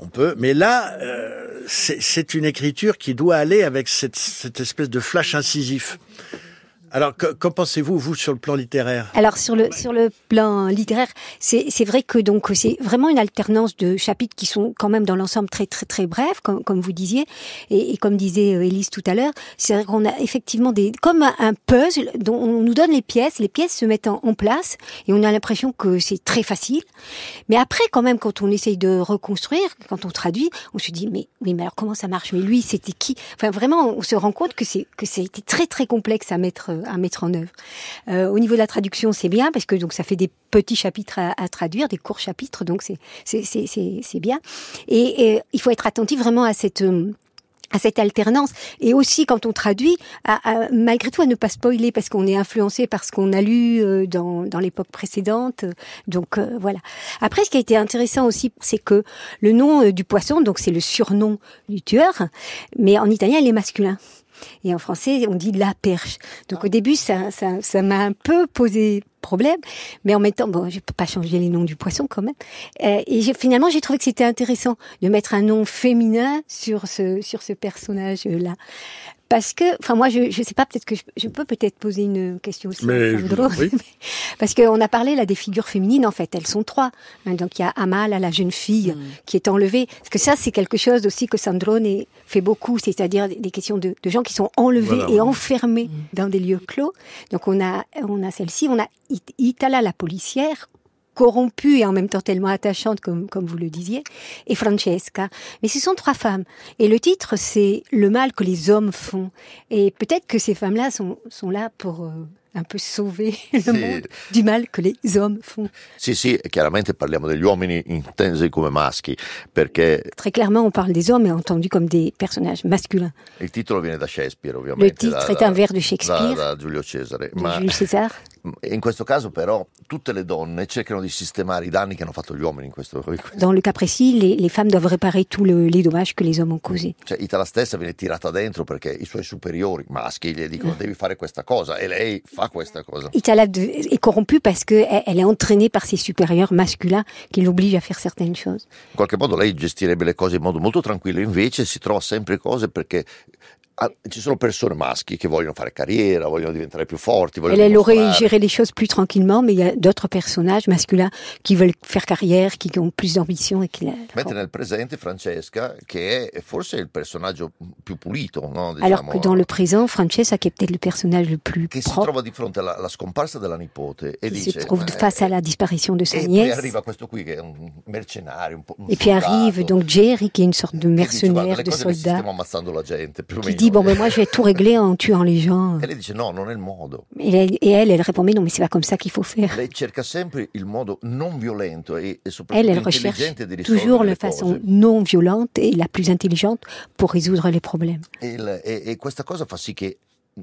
Speaker 1: on peut. Mais là, euh, c'est c'est une écriture qui doit aller avec cette, cette espèce de flash incisif. Alors, que- qu'en pensez-vous, vous, sur le plan littéraire?
Speaker 3: Alors sur le sur le plan littéraire, c'est c'est vrai que donc c'est vraiment une alternance de chapitres qui sont quand même dans l'ensemble très très très brefs, comme comme vous disiez, et, et comme disait euh, Élise tout à l'heure, c'est vrai qu'on a effectivement des comme un, puzzle dont on nous donne les pièces, les pièces se mettent en, en place et on a l'impression que c'est très facile, mais après quand même quand on essaye de reconstruire, quand on traduit, on se dit mais oui mais alors comment ça marche? Mais lui c'était qui? Enfin vraiment on se rend compte que c'est que c'était très très complexe à mettre à mettre en œuvre. Euh, au niveau de la traduction, c'est bien parce que donc ça fait des petits chapitres à, à traduire, des courts chapitres, donc c'est c'est c'est c'est bien. Et, et il faut être attentif vraiment à cette euh, à cette alternance et aussi quand on traduit, à, à- malgré tout à ne pas spoiler parce qu'on est influencé par ce qu'on a lu euh, dans, dans l'époque précédente. Donc euh, voilà. Après, ce qui a été intéressant aussi, c'est que le nom euh, du poisson, donc c'est le surnom du tueur, mais en italien, il est masculin. Et en français, on dit la perche. Donc au début, ça, ça, ça m'a un peu posé problème, mais en temps, bon, je peux pas changer les noms du poisson quand même. Euh, et finalement, j'ai trouvé que c'était intéressant de mettre un nom féminin sur ce sur ce personnage-là, parce que, enfin moi, je je sais pas, peut-être que je, je peux peut-être poser une question aussi. à
Speaker 1: Mais je-
Speaker 3: Sandro.
Speaker 1: oui.
Speaker 3: Parce qu'on a parlé là des figures féminines, en fait, elles sont trois. Hein, donc il y a Amal, la jeune fille qui est enlevée. Parce que ça, c'est quelque chose aussi que Sandrone fait beaucoup, c'est-à-dire des questions de, de gens qui sont enlevés
Speaker 1: Voilà.
Speaker 3: et enfermés dans des lieux clos. Donc on a, on a celle-ci, on a It- Itala, la policière corrompue et en même temps tellement attachante comme, comme vous le disiez, et Francesca. Mais ce sont trois femmes. Et le titre, c'est Le mal que les hommes font. Et peut-être que ces femmes-là sont, sont là pour euh, un peu sauver le monde du mal que les hommes font.
Speaker 4: Sì, sì, chiaramente parliamo degli uomini intesi come maschi, perché
Speaker 3: Très clairement, on parle des hommes et entendu comme des personnages masculins.
Speaker 4: il titolo viene da Shakespeare, ovviamente.
Speaker 3: Le titre
Speaker 4: da-
Speaker 3: est un vers de
Speaker 4: da,
Speaker 3: Shakespeare,
Speaker 4: da Giulio Cesare. Ma
Speaker 3: Jules César.
Speaker 4: in questo caso, però, tutte le donne cercano di sistemare i danni che hanno fatto gli uomini in questo. in questo-
Speaker 3: Dans le cas précis, les, les femmes doivent réparer tous le- les dommages que les hommes ont causés.
Speaker 4: Cioè, Itala stessa viene tirata dentro perché i suoi superiori maschi gli dicono devi fare questa cosa e lei fa questa cosa.
Speaker 3: Itala est corrompue parce qu'elle elle est entraînée par ses supérieurs masculins qui l'obligent à faire certaines choses.
Speaker 4: In qualche modo lei gestirebbe le cose in modo molto tranquillo, invece si trova sempre cose perché ah, ci sono persone maschi che vogliono fare carriera, vogliono diventare più forti, vogliono
Speaker 3: Elle, elle aurait géré les choses plus tranquillement, mais il y a d'autres personnages masculins qui veulent faire carrière, qui ont plus d'ambition et qui
Speaker 4: Mentre nel presente Francesca, che è forse il personaggio più pulito, no?
Speaker 3: Alors
Speaker 4: Diciamo,
Speaker 3: que dans le présent, Francesca, qui est peut-être le personnage le plus
Speaker 4: che si
Speaker 3: propre,
Speaker 4: trova di fronte alla, alla scomparsa della nipote e
Speaker 3: qui
Speaker 4: dice
Speaker 3: se trouve
Speaker 4: "Ma,
Speaker 3: face à
Speaker 4: eh,
Speaker 3: la disparition de sa
Speaker 4: e
Speaker 3: nièce.
Speaker 4: arriva questo qui che è un mercenario, un po' un
Speaker 3: Et puis arrive donc Jerry, qui est une sorte de
Speaker 4: dice,
Speaker 3: mercenaire, de soldat, qui
Speaker 4: meno.
Speaker 3: Dit bon ben moi je vais tout régler en tuant les gens.
Speaker 4: E lei dice no, non è il modo.
Speaker 3: Et elle, et elle, elle répond mais non mais c'est pas comme ça qu'il faut faire.
Speaker 4: Lei cerca sempre il modo non violento e, e soprattutto
Speaker 3: Elle, elle recherche toujours
Speaker 4: le
Speaker 3: la façon
Speaker 4: cose.
Speaker 3: non violente et la plus intelligente pour résoudre les problèmes.
Speaker 4: E, il- e- e questa cosa fa sì che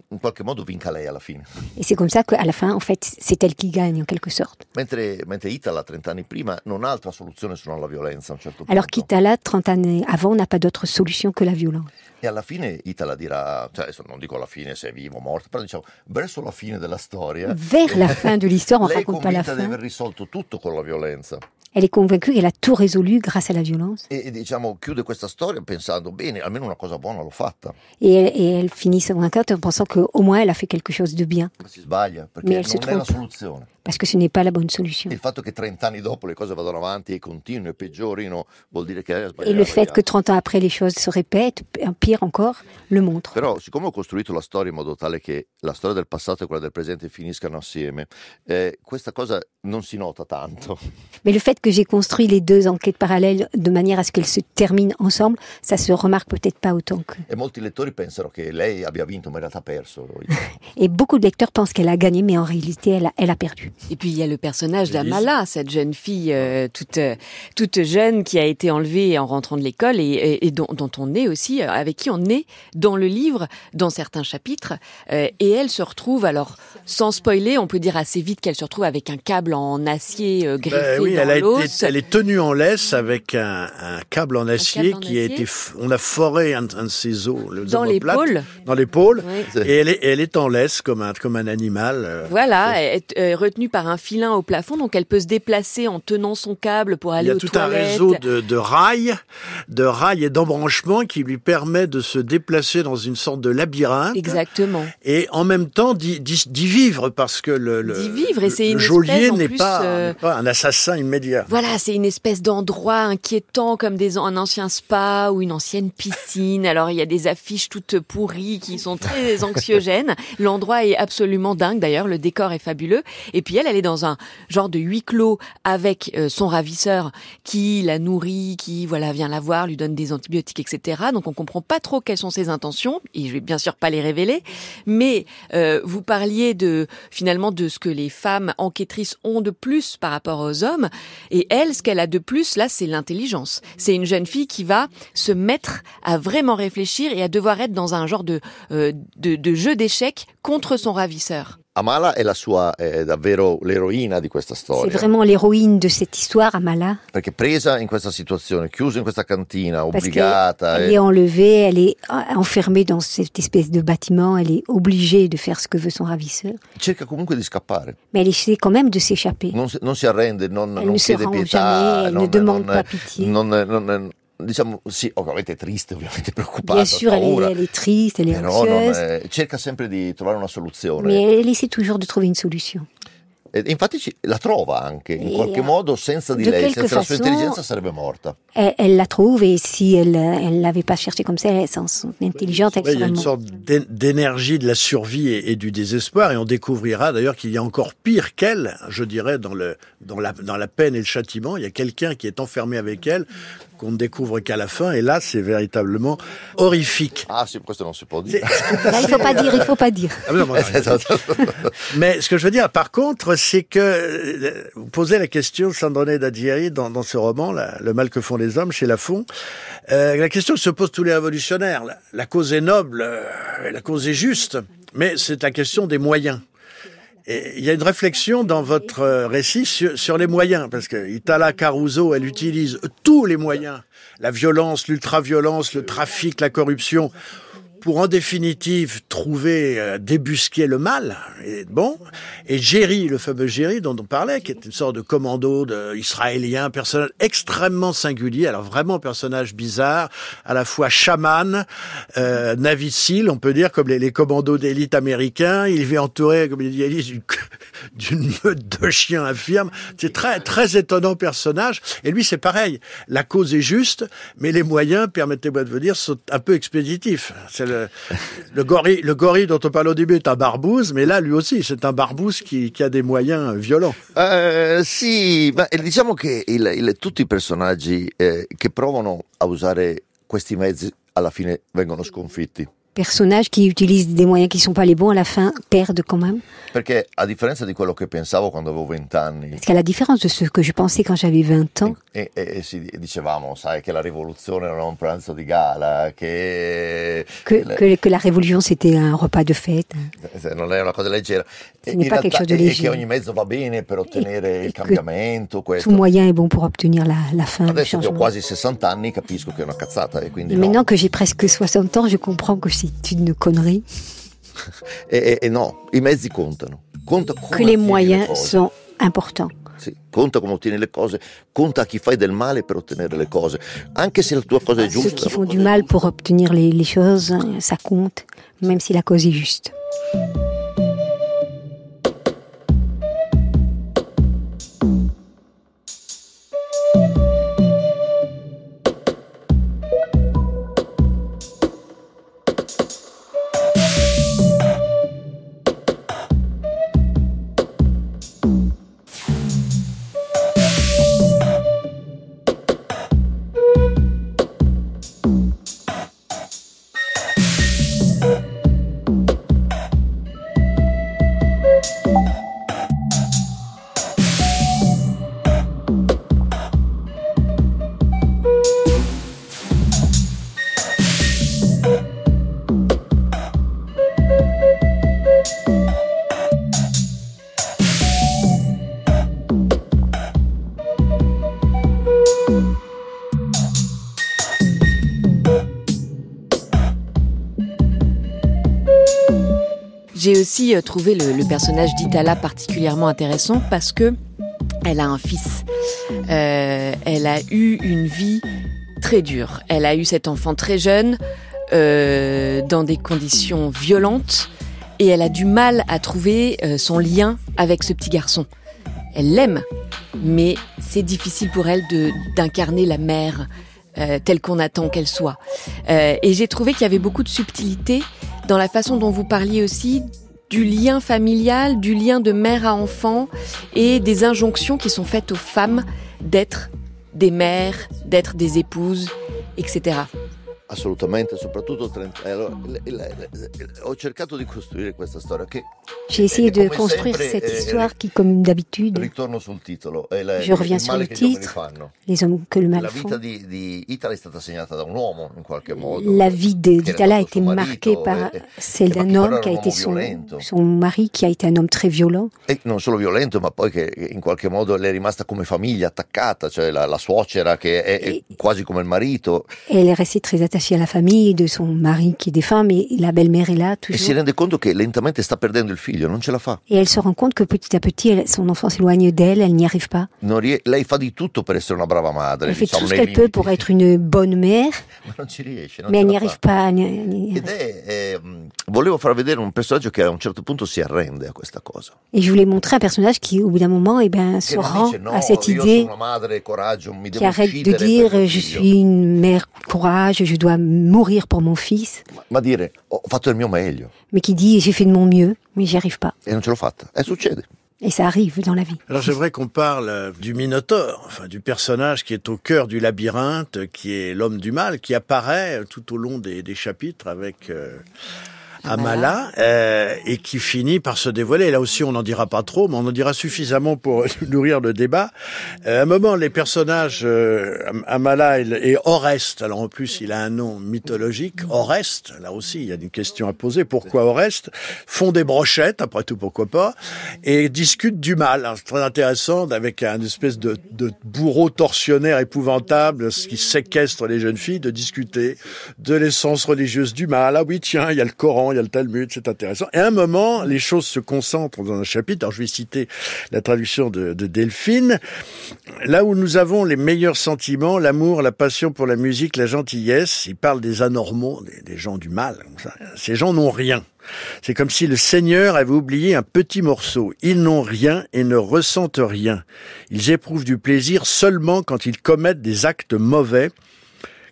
Speaker 4: in qualche modo vinca lei alla fine.
Speaker 3: Et c'est comme ça qu'à la fin, en fait, c'est elle qui gagne en quelque sorte.
Speaker 4: Mentre, mentre Itala, 30 anni prima, non ha altra soluzione se non la violenza a un certo punto.
Speaker 3: Alors qu'Itala, 30 années avant, n'a pas d'autre solution que la violence.
Speaker 4: E alla fine Itala dirà, cioè adesso non dico alla fine se è vivo o morto, però diciamo verso la fine della storia.
Speaker 3: Vers la fin de l'histoire, on
Speaker 4: lei è
Speaker 3: raconte pas la
Speaker 4: convinta di
Speaker 3: fin.
Speaker 4: aver risolto tutto con la violenza.
Speaker 3: Elle est convaincue qu'elle a tout résolu grâce à la violence.
Speaker 4: E, e, diciamo chiude questa storia pensando, bene, almeno una cosa buona l'ho fatta.
Speaker 3: Elle, et elle finit sa enquête en pensant qu'au moins elle a fait quelque chose de bien.
Speaker 4: Ma si sbaglia, perché non è la soluzione.
Speaker 3: Parce que ce n'est pas la bonne solution.
Speaker 4: Il fatto che 30 anni dopo le cose vadano avanti e continuino e peggiorino vuol dire ha
Speaker 3: Et le fait que 30 ans après les choses se répètent, pire encore, le montre.
Speaker 4: Però, siccome ho costruito la storia in modo tale che la storia del passato e quella del presente finiscano assieme, eh, questa cosa non si nota tanto.
Speaker 3: Mais le fait que j'ai construit les deux enquêtes parallèles de manière à ce qu'elles se terminent ensemble, ça se remarque peut-être pas autant que.
Speaker 4: E molti lettori pensano che lei abbia vinto, ma in realtà perso.
Speaker 3: Et beaucoup de lecteurs pensent qu'elle a gagné, mais en réalité, elle a, elle a perdu.
Speaker 2: Et puis il y a le personnage d'Amala, cette jeune fille euh, toute euh, toute jeune qui a été enlevée en rentrant de l'école et, et- et dont, dont on est aussi, euh, avec qui on est dans le livre, dans certains chapitres. Euh, et elle se retrouve, alors sans spoiler, on peut dire assez vite qu'elle se retrouve avec un câble en acier euh, greffé
Speaker 1: Ben oui,
Speaker 2: dans
Speaker 1: elle, a été,
Speaker 2: l'os.
Speaker 1: elle est tenue en laisse avec un, un câble en acier
Speaker 2: câble en
Speaker 1: qui a été. On a foré un, un de ses os, le
Speaker 2: Dans l'épaule.
Speaker 1: Dans l'épaule.
Speaker 2: Oui.
Speaker 1: Et elle est, elle est en laisse comme un, comme un animal.
Speaker 2: Voilà, est euh, par un filin au plafond, donc elle peut se déplacer en tenant son câble pour
Speaker 1: Il
Speaker 2: aller
Speaker 1: y a
Speaker 2: aux
Speaker 1: tout un
Speaker 2: toilettes.
Speaker 1: réseau de, de rails, de rails et d'embranchements qui lui permet de se déplacer dans une sorte de labyrinthe.
Speaker 2: Exactement.
Speaker 1: Et en même temps d'y vivre parce que le, le,
Speaker 2: D'y vivre, et c'est
Speaker 1: le
Speaker 2: une
Speaker 1: geôlier n'est pas,
Speaker 2: euh,
Speaker 1: n'est pas un assassin immédiat.
Speaker 2: Voilà, c'est une espèce d'endroit inquiétant comme des, un ancien spa ou une ancienne piscine. Alors il y a des affiches toutes pourries qui sont très anxiogènes. L'endroit est absolument dingue d'ailleurs, le décor est fabuleux. Et puis elle, elle est dans un genre de huis clos avec euh, son ravisseur qui la nourrit, qui voilà vient la voir, lui donne des antibiotiques, etc. Donc on comprend pas trop quelles sont ses intentions et je vais bien sûr pas les révéler. Mais euh, vous parliez de finalement de ce que les femmes enquêtrices ont de plus par rapport aux hommes. Et elle, ce qu'elle a de plus, là, c'est l'intelligence. C'est une jeune fille qui va se mettre à vraiment réfléchir et à devoir être dans un genre de, euh, de, de jeu d'échecs contre son ravisseur.
Speaker 4: Amala è la sua, è davvero l'eroina di questa
Speaker 3: C'est
Speaker 4: storia.
Speaker 3: vraiment l'héroïne de cette histoire, Amala,
Speaker 4: Perché presa in questa situazione, chiusa in questa cantina, obbligata,
Speaker 3: qu'elle
Speaker 4: e-
Speaker 3: est enlevée, elle est enfermée dans cette espèce de bâtiment, elle est obligée de faire ce que veut son ravisseur,
Speaker 4: cerca comunque di scappare.
Speaker 3: mais elle essaie quand même de s'échapper.
Speaker 4: Non non si arrende, non,
Speaker 3: Elle
Speaker 4: non
Speaker 3: ne se rend
Speaker 4: pietà,
Speaker 3: jamais, elle ne
Speaker 4: non,
Speaker 3: demande
Speaker 4: non-
Speaker 3: pas pitié.
Speaker 4: non- non- diciamo, sì, ovviamente è triste, ovviamente preoccupata,
Speaker 3: Bien sûr,
Speaker 4: ha
Speaker 3: elle est,
Speaker 4: paura,
Speaker 3: elle est triste, elle est
Speaker 4: però non,
Speaker 3: anxieuse,
Speaker 4: eh, cerca sempre di trovare una soluzione.
Speaker 3: mais elle essaie toujours de trouver une solution.
Speaker 4: E infatti ci- la trova anche, in
Speaker 3: E,
Speaker 4: qualche
Speaker 3: eh,
Speaker 4: modo, senza di lei,
Speaker 3: quelque
Speaker 4: senza la sua
Speaker 3: façon-
Speaker 4: intelligenza sarebbe morta.
Speaker 3: Elle, elle la trouve et si elle elle l'avait pas cherché comme ça, elle- sans son intelligente, elle
Speaker 1: Ouais, il y a
Speaker 3: serait
Speaker 1: une sorte d'é- d'énergie de la survie et, et du désespoir, et on découvrira d'ailleurs qu'il y a encore pire qu'elle, je dirais, dans, le, dans, la, dans la peine et le châtiment. Il y a quelqu'un qui est enfermé avec elle, qu'on ne découvre qu'à la fin, et là, c'est véritablement horrifique.
Speaker 4: Ah
Speaker 1: C'est-
Speaker 4: dire.
Speaker 3: Là, il faut pas dire, il faut pas dire.
Speaker 1: Ah, mais non, mais- Mais ce que je veux dire, par contre, c'est que euh, vous posez la question, Sandrone Dadjieri, dans, dans ce roman, là, Le mal que font les hommes, chez Lafon. Euh, la question que se posent tous les révolutionnaires. La, la cause est noble, euh, la cause est juste, mais c'est la question des moyens. Il y a une réflexion dans votre euh, récit sur, sur les moyens, parce que Itala Caruso, elle utilise tous les moyens, la violence, l'ultraviolence, le trafic, la corruption, pour en définitive trouver, euh, débusquer le mal. Et bon, et Jerry, le fameux Jerry dont on parlait, qui est une sorte de commando de israélien, personnage extrêmement singulier, alors vraiment personnage bizarre, à la fois chaman, euh, Seal, on peut dire comme les, les commandos d'élite américains. Il est entouré, comme il dit d'une- meute de chiens infirmes. C'est très très étonnant personnage. Et lui, c'est pareil. La cause est juste, mais les moyens, permettez-moi de vous dire, sont un peu expéditifs. Le, le gorille, le gorille dont on parle au début est un barbouze, mais là, lui aussi, c'est un barbouze qui, qui a des moyens violents.
Speaker 4: Eh, sì, ma eh, diciamo che il- il- tutti i personaggi eh, che provano a usare questi mezzi alla fine vengono sconfitti.
Speaker 3: Personnages qui utilisent des moyens qui ne sont pas les bons, à la fin, perdent quand même
Speaker 4: Perché a differenza di quello che pensavo quando avevo 20 anni,
Speaker 3: Parce qu'à la différence de ce que je pensais quand j'avais 20 ans,
Speaker 4: e, e- e si dicevamo, sai, che la rivoluzione non è un pranzo di gala, che,
Speaker 3: que, que, que la révolution c'était un repas de fête.
Speaker 4: se non è una cosa leggera. E
Speaker 3: Ce n'est
Speaker 4: in
Speaker 3: pas quelque
Speaker 4: realtà-
Speaker 3: chose de
Speaker 4: e- e che ogni mezzo va bene per ottenere
Speaker 3: e
Speaker 4: il cambiamento, questo.
Speaker 3: Tout moyen est bon pour obtenir la, la fin
Speaker 4: Adesso che ho quasi 60 anni capisco che è una cazzata e quindi
Speaker 3: Et
Speaker 4: no.
Speaker 3: maintenant que j'ai presque 60 ans, je comprends que c'est une connerie,
Speaker 4: E, e- e no, i mezzi contano. Conta
Speaker 3: que les
Speaker 4: le
Speaker 3: moyens
Speaker 4: cose.
Speaker 3: sont importants.
Speaker 4: Sì, conta come ottieni le cose, conta a chi fai del male per ottenere le cose. Anche se la tua cosa è
Speaker 3: Ceux
Speaker 4: giusta.
Speaker 3: qui font du mal pour obtenir les, les choses, ça compte, même si la cause est juste.
Speaker 2: Aussi euh, trouvé le, personnage d'Itala particulièrement intéressant parce que elle a un fils. Euh, elle a eu une vie très dure. Elle a eu cet enfant très jeune, euh, dans des conditions violentes, et elle a du mal à trouver son lien avec ce petit garçon. Elle l'aime, mais c'est difficile pour elle d'incarner la mère telle qu'on attend qu'elle soit. Et j'ai trouvé qu'il y avait beaucoup de subtilité dans la façon dont vous parliez aussi du lien familial, du lien de mère à enfant et des injonctions qui sont faites aux femmes d'être des mères, d'être des épouses, etc.
Speaker 4: Assolutamente, soprattutto 30 eh, allora, ho cercato di costruire questa storia che
Speaker 3: J'ai essayé
Speaker 4: e
Speaker 3: de construire
Speaker 4: sempre,
Speaker 3: cette
Speaker 4: eh,
Speaker 3: histoire qui, comme d'habitude,
Speaker 4: ritorno sul titolo è la-
Speaker 3: Je reviens sur le titre. les hommes que le mal
Speaker 4: La vita di, di Italia è stata segnata da un uomo in qualche modo.
Speaker 3: La vie
Speaker 4: che era
Speaker 3: d'Itala a été marquée par
Speaker 4: e-
Speaker 3: celle
Speaker 4: e-
Speaker 3: d'un homme qui a
Speaker 4: un
Speaker 3: été
Speaker 4: uomo
Speaker 3: son,
Speaker 4: violento.
Speaker 3: son mari, qui a été un homme très violent.
Speaker 4: E non solo violento, ma poi che in qualche modo le è rimasta come famiglia attaccata, cioè la, la suocera che è, è
Speaker 3: E-
Speaker 4: quasi come il marito,
Speaker 3: elle est restée très attachée à la famille de son mari qui est défunt, mais la belle-mère est là
Speaker 4: e si
Speaker 3: toujours.
Speaker 4: rende conto che lentamente sta perdendo il figlio, non ce la fa.
Speaker 3: Et elle se rend compte que petit à petit, elle- son enfant s'éloigne d'elle, elle n'y arrive pas.
Speaker 4: Non lei fa di tutto per essere una brava madre,
Speaker 3: Elle fait tout ce qu'elle peut pour être une bonne mère,
Speaker 4: ma non ci riesce. Non
Speaker 3: mais elle n'y arrive pas.
Speaker 4: Ed è, eh, volevo far vedere un personaggio che a un certo punto si arrende a questa cosa.
Speaker 3: Et je voulais montrer un personnage qui, au bout d'un moment, eh ben, se rend
Speaker 4: dice no,
Speaker 3: à cette idée,
Speaker 4: madre, coraggio,
Speaker 3: qui arrête de dire je suis une mère courage, je dois mourir pour mon fils,
Speaker 4: Ma- dire ho fatto il mio meglio
Speaker 3: mais qui dit j'ai fait de mon mieux, mais j'y arrive pas.
Speaker 4: e non ce l'ho fatta. E succede.
Speaker 3: Et ça arrive dans la vie.
Speaker 1: Alors j'aimerais qu'on parle euh, du Minotaure, enfin du personnage qui est au cœur du labyrinthe, qui est l'homme du mal, qui apparaît euh, tout au long des, des chapitres avec euh, Amala, euh, et qui finit par se dévoiler. Là aussi, on n'en dira pas trop, mais on en dira suffisamment pour nourrir le débat. Euh, à un moment, les personnages euh, Am- Amala et, Oreste, alors en plus, il a un nom mythologique, Oreste, là aussi, il y a une question à poser. Pourquoi Oreste Font des brochettes, après tout, pourquoi pas, et discutent du mal. Alors, très intéressant, avec un espèce de, de bourreau tortionnaire épouvantable, ce qui séquestre les jeunes filles, de discuter de l'essence religieuse du mal. Ah oui, tiens, il y a le Coran, il y a le Talmud, c'est intéressant. Et à un moment, les choses se concentrent dans un chapitre. Alors, je vais citer la traduction de, de Delphine. Là où nous avons les meilleurs sentiments, l'amour, la passion pour la musique, la gentillesse, il parle des anormaux, des, gens du mal. Ces gens n'ont rien. C'est comme si le Seigneur avait oublié un petit morceau. Ils n'ont rien et ne ressentent rien. Ils éprouvent du plaisir seulement quand ils commettent des actes mauvais,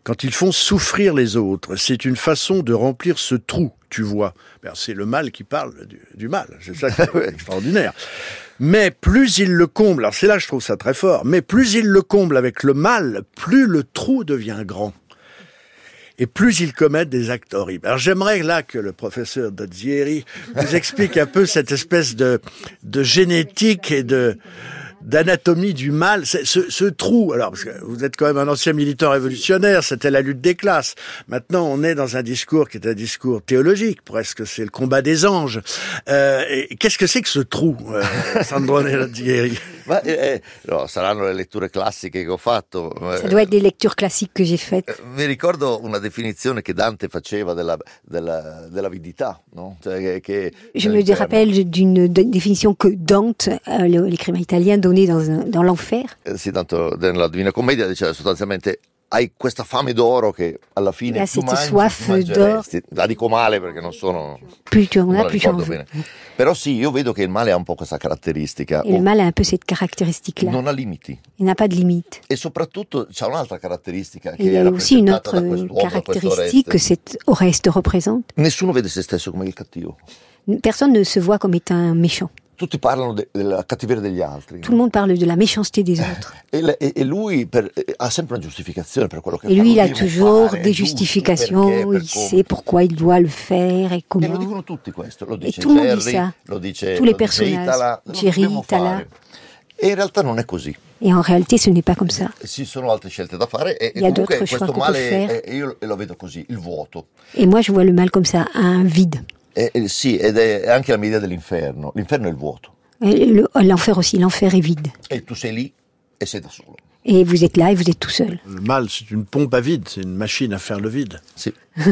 Speaker 1: quand ils font souffrir les autres. C'est une façon de remplir ce trou, tu vois. Ben, c'est le mal qui parle du, du mal. C'est ça qui est extraordinaire. Mais plus il le comble, alors c'est là que je trouve ça très fort, mais plus il le comble avec le mal, plus le trou devient grand. et plus ils commettent des actes horribles. Alors j'aimerais là que le professeur Dazzieri nous explique un peu cette espèce de, de génétique et de d'anatomie du mal, ce, ce, trou. Alors, parce que vous êtes quand même un ancien militant révolutionnaire, c'était la lutte des classes. Maintenant, on est dans un discours qui est un discours théologique, presque. C'est le combat des anges. Euh, Qu'est-ce que c'est que ce trou, euh,
Speaker 4: Ma, eh, eh, no, saranno le letture classiche che ho fatto.
Speaker 3: Ça doit être des lectures classiques que j'ai faites.
Speaker 4: Eh, mi ricordo una definizione che Dante faceva della, della, dell'avidità, no? cioè, che,
Speaker 3: Je me rappelle d'une définition que Dante, euh, l'écrivain italien, donnait dans, dans l'enfer.
Speaker 4: Eh, sì, tanto nella Divina Commedia diceva sostanzialmente hai questa fame d'oro che alla fine
Speaker 3: Là,
Speaker 4: più mangi,
Speaker 3: soif d'oro?
Speaker 4: La dico male perché non sono...
Speaker 3: Più tu en as, tu
Speaker 4: bene. Però sì, io vedo che il male ha un po' questa caratteristica.
Speaker 3: Male un.
Speaker 4: Non ha limiti.
Speaker 3: Il n'a pas de limite.
Speaker 4: E soprattutto c'è un'altra caratteristica
Speaker 3: che il y a aussi une autre caractéristique que cet Oreste représente.
Speaker 4: Nessuno vede se stesso come il cattivo.
Speaker 3: Personne ne se voit comme étant méchant.
Speaker 4: Tutti parlano de, della cattiveria degli altri.
Speaker 3: Tout le monde parle de la méchanceté des autres.
Speaker 4: E, e, e lui per, ha sempre una giustificazione per quello che
Speaker 3: fa. E lui il a toujours fare, des justifications, perché, il sait pourquoi il doit le faire et comment.
Speaker 4: E lo dicono tutti questo, lo dice
Speaker 3: et
Speaker 4: Jerry,
Speaker 3: dit ça.
Speaker 4: lo dice,
Speaker 3: Tous les personnages,
Speaker 4: Itala,
Speaker 3: Jerry, Itala.
Speaker 4: E in realtà non è così.
Speaker 3: Et en réalité, ce n'est pas comme ça.
Speaker 4: Ci sono altre scelte da fare e,
Speaker 3: il y a
Speaker 4: comunque
Speaker 3: questo
Speaker 4: male è, io lo vedo così, il vuoto.
Speaker 3: Et moi je vois le mal comme ça, un vide.
Speaker 4: E, sì, ed è anche la mia idea dell'inferno. L'inferno è il vuoto.
Speaker 3: L'enfer aussi, l'enfer est vide.
Speaker 4: Et tu sei lì e sei da solo.
Speaker 3: Et vous êtes là et vous êtes tout seul.
Speaker 1: Le mal, c'est une pompe à vide, c'est une machine à faire le vide.
Speaker 4: Si.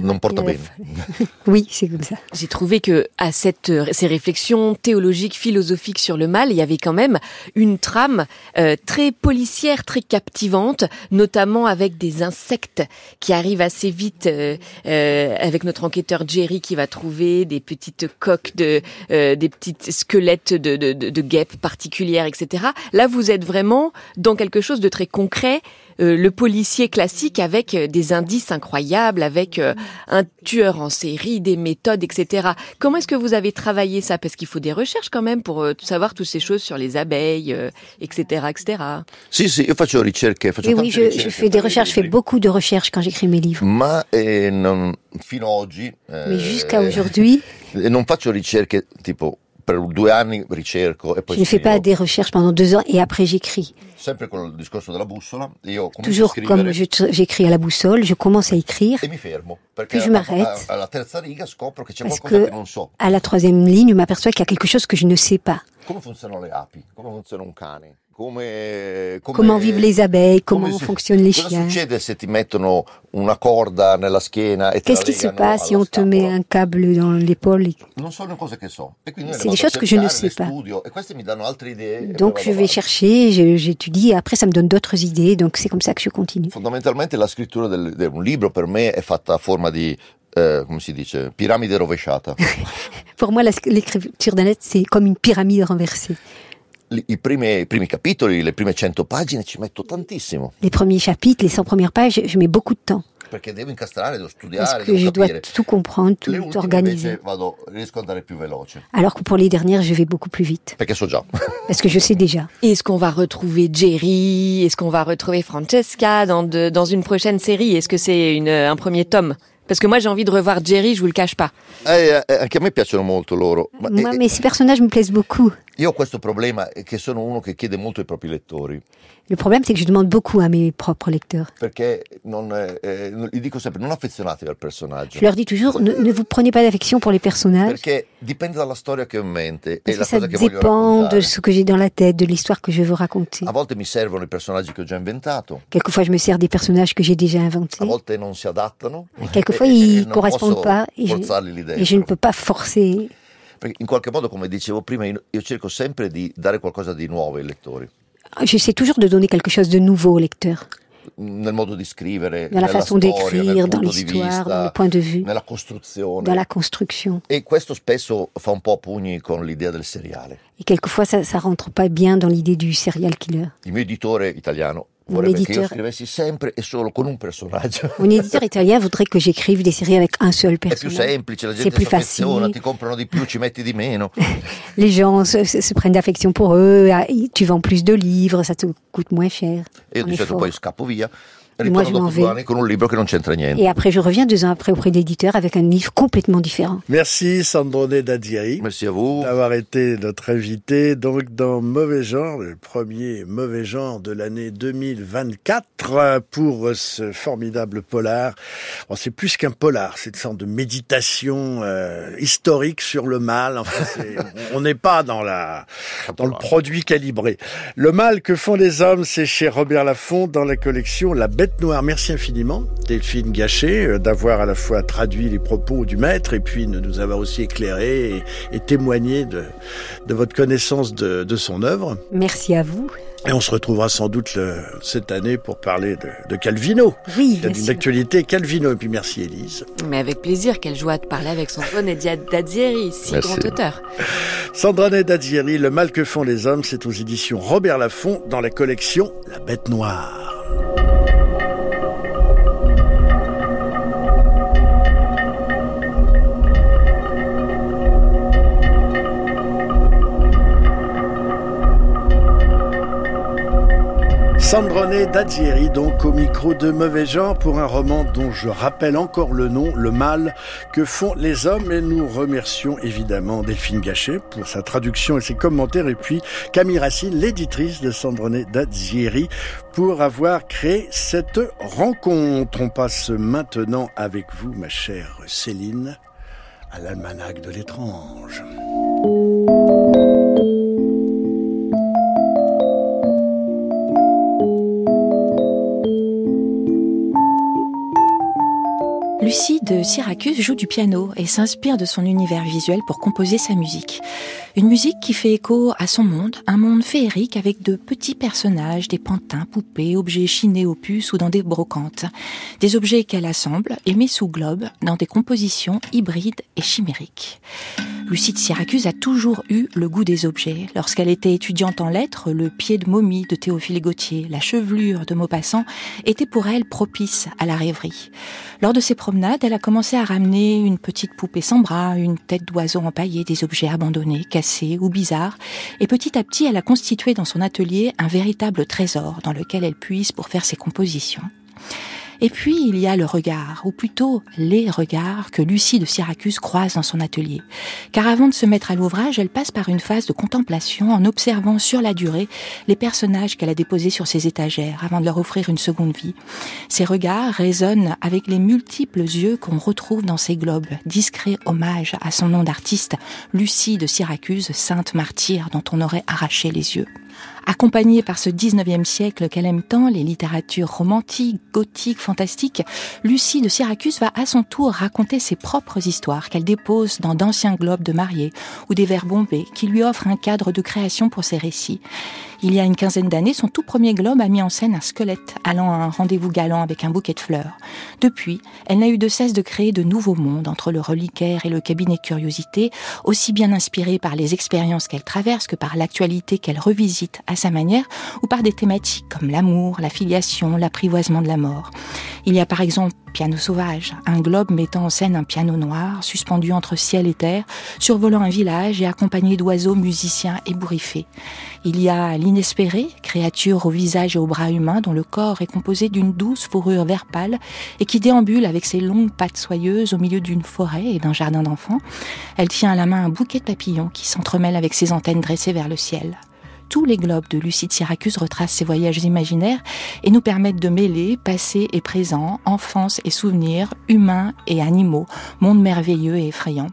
Speaker 4: non porta bene.
Speaker 3: Oui, c'est comme ça.
Speaker 2: J'ai trouvé que à cette, ces réflexions théologiques, philosophiques sur le mal, il y avait quand même une trame euh, très policière, très captivante, notamment avec des insectes qui arrivent assez vite, euh, euh, avec notre enquêteur Jerry qui va trouver des petites coques de, euh, des petites squelettes de, de, de, de guêpes particulières, etc. Là, vous êtes vraiment dans quelque chose de très concret euh, le policier classique avec euh, des indices incroyables, avec euh, un tueur en série, des méthodes, etc. Comment est-ce que vous avez travaillé ça? Parce qu'il faut des recherches quand même pour savoir toutes ces choses sur les abeilles, etc., etc.
Speaker 4: Si, si, io faccio ricerche, faccio
Speaker 3: oui, oui, je, je fais des recherches, je fais beaucoup de recherches quand j'écris mes livres.
Speaker 4: Ma eh, non, fino oggi.
Speaker 3: Eh, Mais jusqu'à aujourd'hui.
Speaker 4: Non faccio ricerche tipo per due anni ricerco e poi
Speaker 3: Je ne fais pas des recherches pendant deux ans et après j'écris.
Speaker 4: Sempre con il discorso della bussola, io
Speaker 3: Toujours comme j'écris à la boussole, je commence à écrire.
Speaker 4: E mi fermo,
Speaker 3: puis je m'arrête.
Speaker 4: Alla terza riga scopro che c'è qualcosa
Speaker 3: que
Speaker 4: che non so.
Speaker 3: À la troisième ligne, je m'aperçois qu'il y a quelque chose que je ne sais pas.
Speaker 4: Come funzionano le api? Come funziona un cane?
Speaker 3: Comment vivent les abeilles, comment fonctionnent les chiens.
Speaker 4: E
Speaker 3: Qu'est-ce qui se passe si on te met un câble dans l'épaule
Speaker 4: so.
Speaker 3: C'est des choses que je ne sais pas.
Speaker 4: E
Speaker 3: donc je vais chercher, j'étudie, et après ça me donne d'autres idées, donc c'est comme ça que je continue.
Speaker 4: Fondamentalmente la scrittura di un libro per me è fatta a forma di eh, come si dice, piramide rovesciata.
Speaker 3: Pour moi, l'écriture d'un lettre, c'est comme une pyramide renversée.
Speaker 4: I primi, I primi, capitoli, le prime 100 pagine ci metto tantissimo.
Speaker 3: Les premiers chapitres, les 100 premières pages, je mets beaucoup de temps.
Speaker 4: Perché devo incastrare, devo studiare,
Speaker 3: Parce que
Speaker 4: devo
Speaker 3: je
Speaker 4: capire.
Speaker 3: dois tout comprendre, tout
Speaker 4: le
Speaker 3: organiser.
Speaker 4: Vado, riesco ad andare più veloce.
Speaker 3: Alors que pour les dernières, je vais beaucoup plus vite.
Speaker 4: Perché so già.
Speaker 3: Parce que je sais déjà.
Speaker 2: Est-ce qu'on va retrouver Jerry? Est-ce qu'on va retrouver Francesca dans, de, dans une prochaine série? Est-ce que c'est un premier tome? Parce que moi j'ai envie de revoir Jerry, je vous le cache pas.
Speaker 4: Eh, eh, anche a me piacciono molto loro.
Speaker 3: Ma, moi, eh, mais ces personnages me plaisent beaucoup.
Speaker 4: Io ho questo problema che sono uno che chiede molto ai propri lettori.
Speaker 3: Le problème, c'est que je demande beaucoup à mes propres lecteurs.
Speaker 4: Perché non, eh, gli dico sempre, non affezionatevi al personaggio.
Speaker 3: Je leur dis toujours, ne, ne vous prenez pas d'affection pour les personnages.
Speaker 4: Perché dipende dalla storia che ho in mente
Speaker 3: Parce
Speaker 4: e la
Speaker 3: ça
Speaker 4: cosa che voglio
Speaker 3: dépend
Speaker 4: raccontare.
Speaker 3: de ce que j'ai dans la tête, de l'histoire que je veux raconter.
Speaker 4: A volte mi servono i personaggi che ho già inventato,
Speaker 3: Quelquefois, je me sers des personnages que j'ai déjà inventés.
Speaker 4: a volte non si adattano.
Speaker 3: Quelquefois,
Speaker 4: e- e
Speaker 3: ils
Speaker 4: non
Speaker 3: correspondent pas et je, et ne peux pas forcer.
Speaker 4: Perché in qualche modo, come dicevo prima, io cerco sempre di dare qualcosa di nuovo ai lettori.
Speaker 3: J'essaie toujours de donner quelque chose de nouveau au lecteur.
Speaker 4: Nel modo di scrivere,
Speaker 3: Dans la
Speaker 4: nella
Speaker 3: façon
Speaker 4: storia,
Speaker 3: d'écrire,
Speaker 4: nel
Speaker 3: dans
Speaker 4: punto di
Speaker 3: l'histoire, dans le
Speaker 4: vista,
Speaker 3: point de vue,
Speaker 4: nella costruzione.
Speaker 3: dans la construction.
Speaker 4: E questo spesso fa un po' pugni con l'idea del seriale.
Speaker 3: Et quelquefois, ça, ça rentre pas bien dans l'idée du serial killer.
Speaker 4: Il mio editore italiano
Speaker 3: Un
Speaker 4: scrivessi sempre e solo con un personaggio.
Speaker 3: Éditeur italien voudrait que j'écrive des séries avec un seul
Speaker 4: È più
Speaker 3: personnage.
Speaker 4: semplice, la
Speaker 3: C'est
Speaker 4: gente
Speaker 3: plus facile.
Speaker 4: ti comprano di più, ci metti di meno.
Speaker 3: Les gens se, prennent d'affection pour eux. ah, Tu vends plus de livres, ça te coûte moins cher.
Speaker 4: E io
Speaker 3: en
Speaker 4: di solito
Speaker 3: effort.
Speaker 4: poi scappo via.
Speaker 3: Moi, je m'en vais.
Speaker 4: Con un libro che non c'entra niente.
Speaker 3: Et après, je reviens deux ans après auprès d'éditeurs avec un livre complètement différent.
Speaker 1: Merci Sandrone Dadieri.
Speaker 4: Merci à vous.
Speaker 1: D'avoir été notre invité donc dans Mauvais Genre, le premier Mauvais Genre de l'année 2024 pour ce formidable polar. Bon, c'est plus qu'un polar, c'est une sorte de méditation euh, historique sur le mal. Enfin, on n'est pas dans la dans le produit calibré. Le mal que font les hommes, c'est chez Robert Laffont dans la collection La Bête Noire. Merci infiniment, Delphine Gachet, euh, d'avoir à la fois traduit les propos du maître et puis de nous avoir aussi éclairé et, témoigné de, de votre connaissance de, de son œuvre.
Speaker 3: Merci à vous.
Speaker 1: Et on se retrouvera sans doute cette année pour parler de, Calvino.
Speaker 3: Oui,
Speaker 1: Il y a une actualité Calvino. Et puis merci Élise.
Speaker 2: Mais avec plaisir, quelle joie de parler avec Sandrone Dazieri, si grand auteur.
Speaker 1: Sandrone Dazieri, Le mal que font les hommes, c'est aux éditions Robert Laffont dans la collection La Bête Noire. Sandrone Dazieri, donc au micro de Mauvais Genre pour un roman dont je rappelle encore le nom, Le mal que font les hommes. Et nous remercions évidemment Delphine Gachet pour sa traduction et ses commentaires. Et puis Camille Racine, l'éditrice de Sandrone Dazieri, pour avoir créé cette rencontre. On passe maintenant avec vous, ma chère Céline, à l'almanach de l'étrange.
Speaker 5: Lucie de Syracuse joue du piano et s'inspire de son univers visuel pour composer sa musique. Une musique qui fait écho à son monde, un monde féerique avec de petits personnages, des pantins, poupées, objets chinés aux puces ou dans des brocantes. Des objets qu'elle assemble et met sous globe dans des compositions hybrides et chimériques. Lucie Syracuse a toujours eu le goût des objets. Lorsqu'elle était étudiante en lettres, le pied de momie de Théophile Gautier, la chevelure de Maupassant était pour elle propice à la rêverie. Lors de ses promenades, elle a commencé à ramener une petite poupée sans bras, une tête d'oiseau empaillée, des objets abandonnés, ou bizarres, et petit à petit, elle a constitué dans son atelier un véritable trésor dans lequel elle puise pour faire ses compositions. Et puis, il y a le regard, ou plutôt les regards que Lucie de Syracuse croise dans son atelier. Car avant de se mettre à l'ouvrage, elle passe par une phase de contemplation en observant sur la durée les personnages qu'elle a déposés sur ses étagères avant de leur offrir une seconde vie. Ces regards résonnent avec les multiples yeux qu'on retrouve dans ces globes, discret hommage à son nom d'artiste, Lucie de Syracuse, sainte martyre dont on aurait arraché les yeux. Accompagnée par ce 19e siècle qu'elle aime tant, les littératures romantiques, gothiques, fantastiques, Lucie de Syracuse va à son tour raconter ses propres histoires qu'elle dépose dans d'anciens globes de mariés ou des vers bombés qui lui offrent un cadre de création pour ses récits. Il y a une quinzaine d'années, son tout premier globe a mis en scène un squelette allant à un rendez-vous galant avec un bouquet de fleurs. Depuis, elle n'a eu de cesse de créer de nouveaux mondes entre le reliquaire et le cabinet curiosité, aussi bien inspirés par les expériences qu'elle traverse que par l'actualité qu'elle revisite à sa manière ou par des thématiques comme l'amour, la filiation, l'apprivoisement de la mort. Il y a par exemple Piano sauvage, un globe mettant en scène un piano noir suspendu entre ciel et terre, survolant un village et accompagné d'oiseaux musiciens ébouriffés. Il y a l'inespéré, créature au visage et aux bras humains dont le corps est composé d'une douce fourrure vert pâle et qui déambule avec ses longues pattes soyeuses au milieu d'une forêt et d'un jardin d'enfants. Elle tient à la main un bouquet de papillons qui s'entremêlent avec ses antennes dressées vers le ciel tous les globes de Lucie de Syracuse retracent ses voyages imaginaires et nous permettent de mêler passé et présent, enfance et souvenirs, humains et animaux, monde merveilleux et effrayant.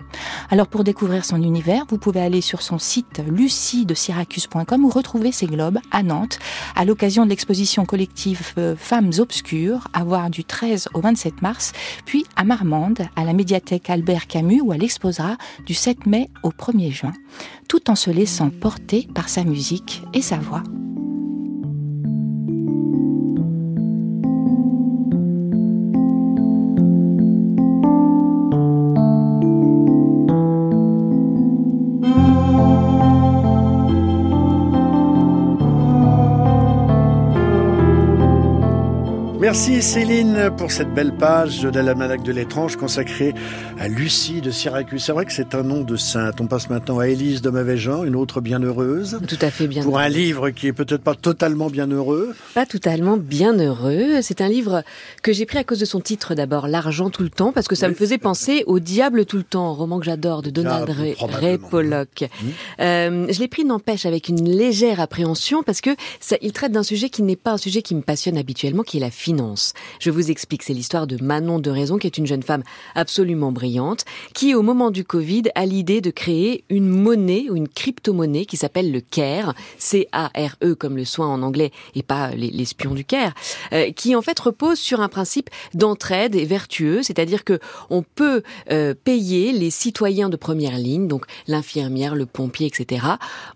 Speaker 5: Alors pour découvrir son univers, vous pouvez aller sur son site lucidesyracuse.com ou retrouver ses globes à Nantes à l'occasion de l'exposition collective euh, Femmes obscures à voir du 13 au 27 mars, puis à Marmande à la médiathèque Albert Camus où elle exposera du 7 mai au 1er juin tout en se laissant porter par sa musique et sa voix.
Speaker 1: Merci Céline pour cette belle page de l'almanach de l'étrange consacrée à Lucie de Syracuse. C'est vrai que c'est un nom de sainte. On passe maintenant à Élise de Mauvais Genre, une autre bienheureuse.
Speaker 2: Tout à fait bien.
Speaker 1: Pour un livre qui est peut-être pas totalement bienheureux.
Speaker 2: Pas totalement bienheureux. C'est un livre que j'ai pris à cause de son titre d'abord, L'argent tout le temps, parce que ça me faisait penser au Diable tout le temps, roman que j'adore de Donald Ray, Ray Pollock. Mmh. Euh, je l'ai pris n'empêche avec une légère appréhension parce que ça, il traite d'un sujet qui n'est pas un sujet qui me passionne habituellement, qui est la finance. Je vous explique, c'est l'histoire de Manon de Raison, qui est une jeune femme absolument brillante, qui au moment du Covid a l'idée de créer une monnaie ou une crypto-monnaie qui s'appelle le CARE, C-A-R-E comme le soin en anglais et pas l'espion du CARE, euh, qui en fait repose sur un principe d'entraide et vertueux, c'est-à-dire que on peut euh, payer les citoyens de première ligne, donc l'infirmière, le pompier, etc.,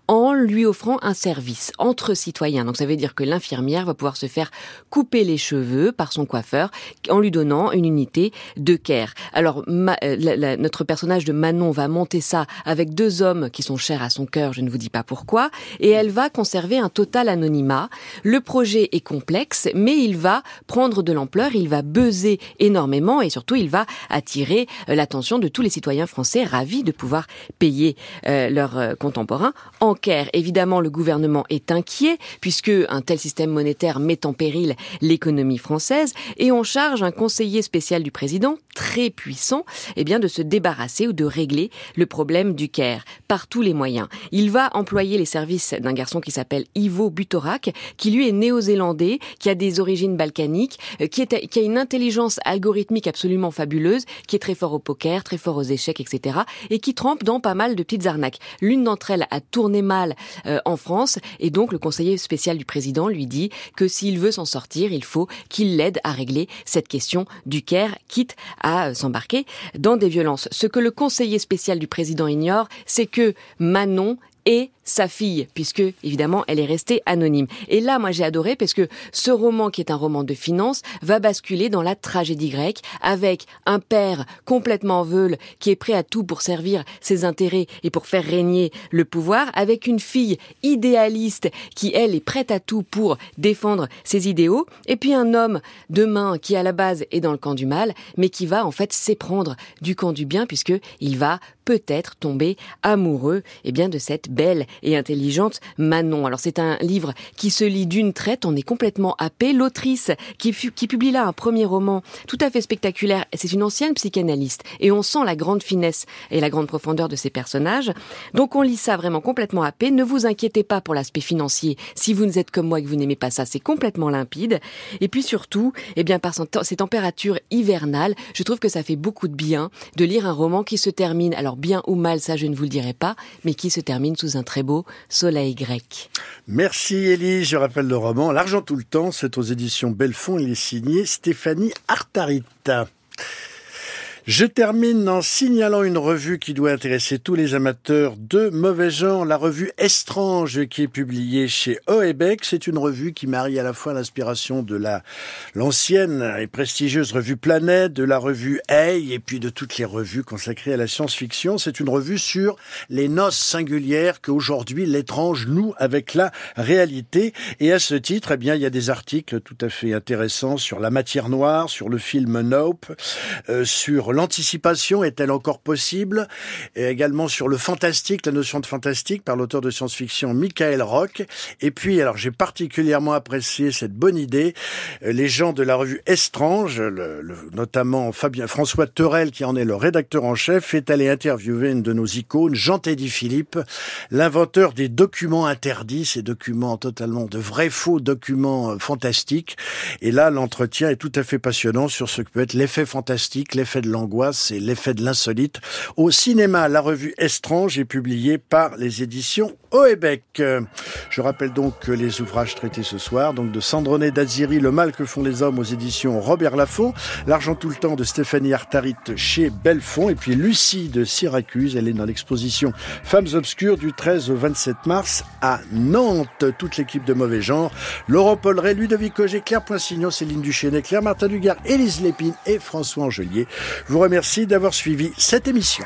Speaker 2: en lui offrant un service entre citoyens. Donc ça veut dire que l'infirmière va pouvoir se faire couper les cheveux par son coiffeur en lui donnant une unité de care. Alors euh, notre personnage de Manon va monter ça avec deux hommes qui sont chers à son cœur, je ne vous dis pas pourquoi, et elle va conserver un total anonymat. Le projet est complexe, mais il va prendre de l'ampleur, il va buzzer énormément et surtout il va attirer euh, l'attention de tous les citoyens français ravis de pouvoir payer euh, leurs contemporains en care. Évidemment, le gouvernement est inquiet puisque un tel système monétaire met en péril l'économie française et on charge un conseiller spécial du président, très puissant, eh bien de se débarrasser ou de régler le problème du Caire par tous les moyens. Il va employer les services d'un garçon qui s'appelle Ivo Butorak, qui lui est néo-zélandais, qui a des origines balkaniques, euh, qui, qui a une intelligence algorithmique absolument fabuleuse, qui est très fort au poker, très fort aux échecs, etc. et qui trempe dans pas mal de petites arnaques. L'une d'entre elles a tourné mal euh, en France et donc le conseiller spécial du président lui dit que s'il veut s'en sortir, il faut qu'il l'aide à régler cette question du Caire, quitte à s'embarquer dans des violences. Ce que le conseiller spécial du président ignore, c'est que Manon est sa fille, puisque évidemment elle est restée anonyme. Et là, moi j'ai adoré parce que ce roman, qui est un roman de finance, va basculer dans la tragédie grecque, avec un père complètement veule qui est prêt à tout pour servir ses intérêts et pour faire régner le pouvoir, avec une fille idéaliste qui elle est prête à tout pour défendre ses idéaux, et puis un homme de main qui à la base est dans le camp du mal, mais qui va en fait s'éprendre du camp du bien puisque il va peut-être tomber amoureux eh bien de cette belle et intelligente Manon. Alors c'est un livre qui se lit d'une traite, on est complètement happé. L'autrice qui, publie là un premier roman tout à fait spectaculaire, c'est une ancienne psychanalyste et on sent la grande finesse et la grande profondeur de ses personnages. Donc on lit ça vraiment complètement happé. Ne vous inquiétez pas pour l'aspect financier. Si vous êtes comme moi et que vous n'aimez pas ça, c'est complètement limpide. Et puis surtout, eh bien par ces températures hivernales, je trouve que ça fait beaucoup de bien de lire un roman qui se termine, alors bien ou mal, ça je ne vous le dirai pas, mais qui se termine sous un très beau soleil grec.
Speaker 1: Merci Élise, je rappelle le roman L'argent tout le temps, c'est aux éditions Belfond, il est signé Stéphanie Artarita. Je termine en signalant une revue qui doit intéresser tous les amateurs de mauvais genre, la revue Estrange qui est publiée chez Oebec. C'est une revue qui marie à la fois l'inspiration de la l'ancienne et prestigieuse revue Planète, de la revue Hey et puis de toutes les revues consacrées à la science-fiction. C'est une revue sur les noces singulières qu'aujourd'hui l'étrange noue avec la réalité. Et à ce titre, eh bien, il y a des articles tout à fait intéressants sur la matière noire, sur le film Nope, euh, sur l'anticipation est-elle encore possible? Et également sur le fantastique, la notion de fantastique par l'auteur de science-fiction Michael Rock. Et puis, alors j'ai particulièrement apprécié cette bonne idée. Euh, les gens de la revue Estrange, notamment Fabien François Terrel, qui en est le rédacteur en chef, est allé interviewer une de nos icônes, Jean-Teddy Philippe, l'inventeur des documents interdits, ces documents totalement de vrais faux documents euh, fantastiques. Et là, l'entretien est tout à fait passionnant sur ce que peut être l'effet fantastique, l'effet de l'angoisse et l'effet de l'insolite. Au cinéma, la revue Estrange est publiée par les éditions Oebec. Je rappelle donc les ouvrages traités ce soir, donc de Sandroné d'Aziri, Le mal que font les hommes aux éditions Robert Laffont, L'argent tout le temps de Stéphanie Artarit chez Belfond, et puis Lucie de Syracuse, elle est dans l'exposition Femmes obscures du 13 au 27 mars à Nantes. Toute l'équipe de mauvais genre, Laurent Polleret, Ludovic Auger, Claire Poinsignon, Céline Duchesne, Claire Martin Dugard, Élise Lépine et François Angelier vous remercie d'avoir suivi cette émission.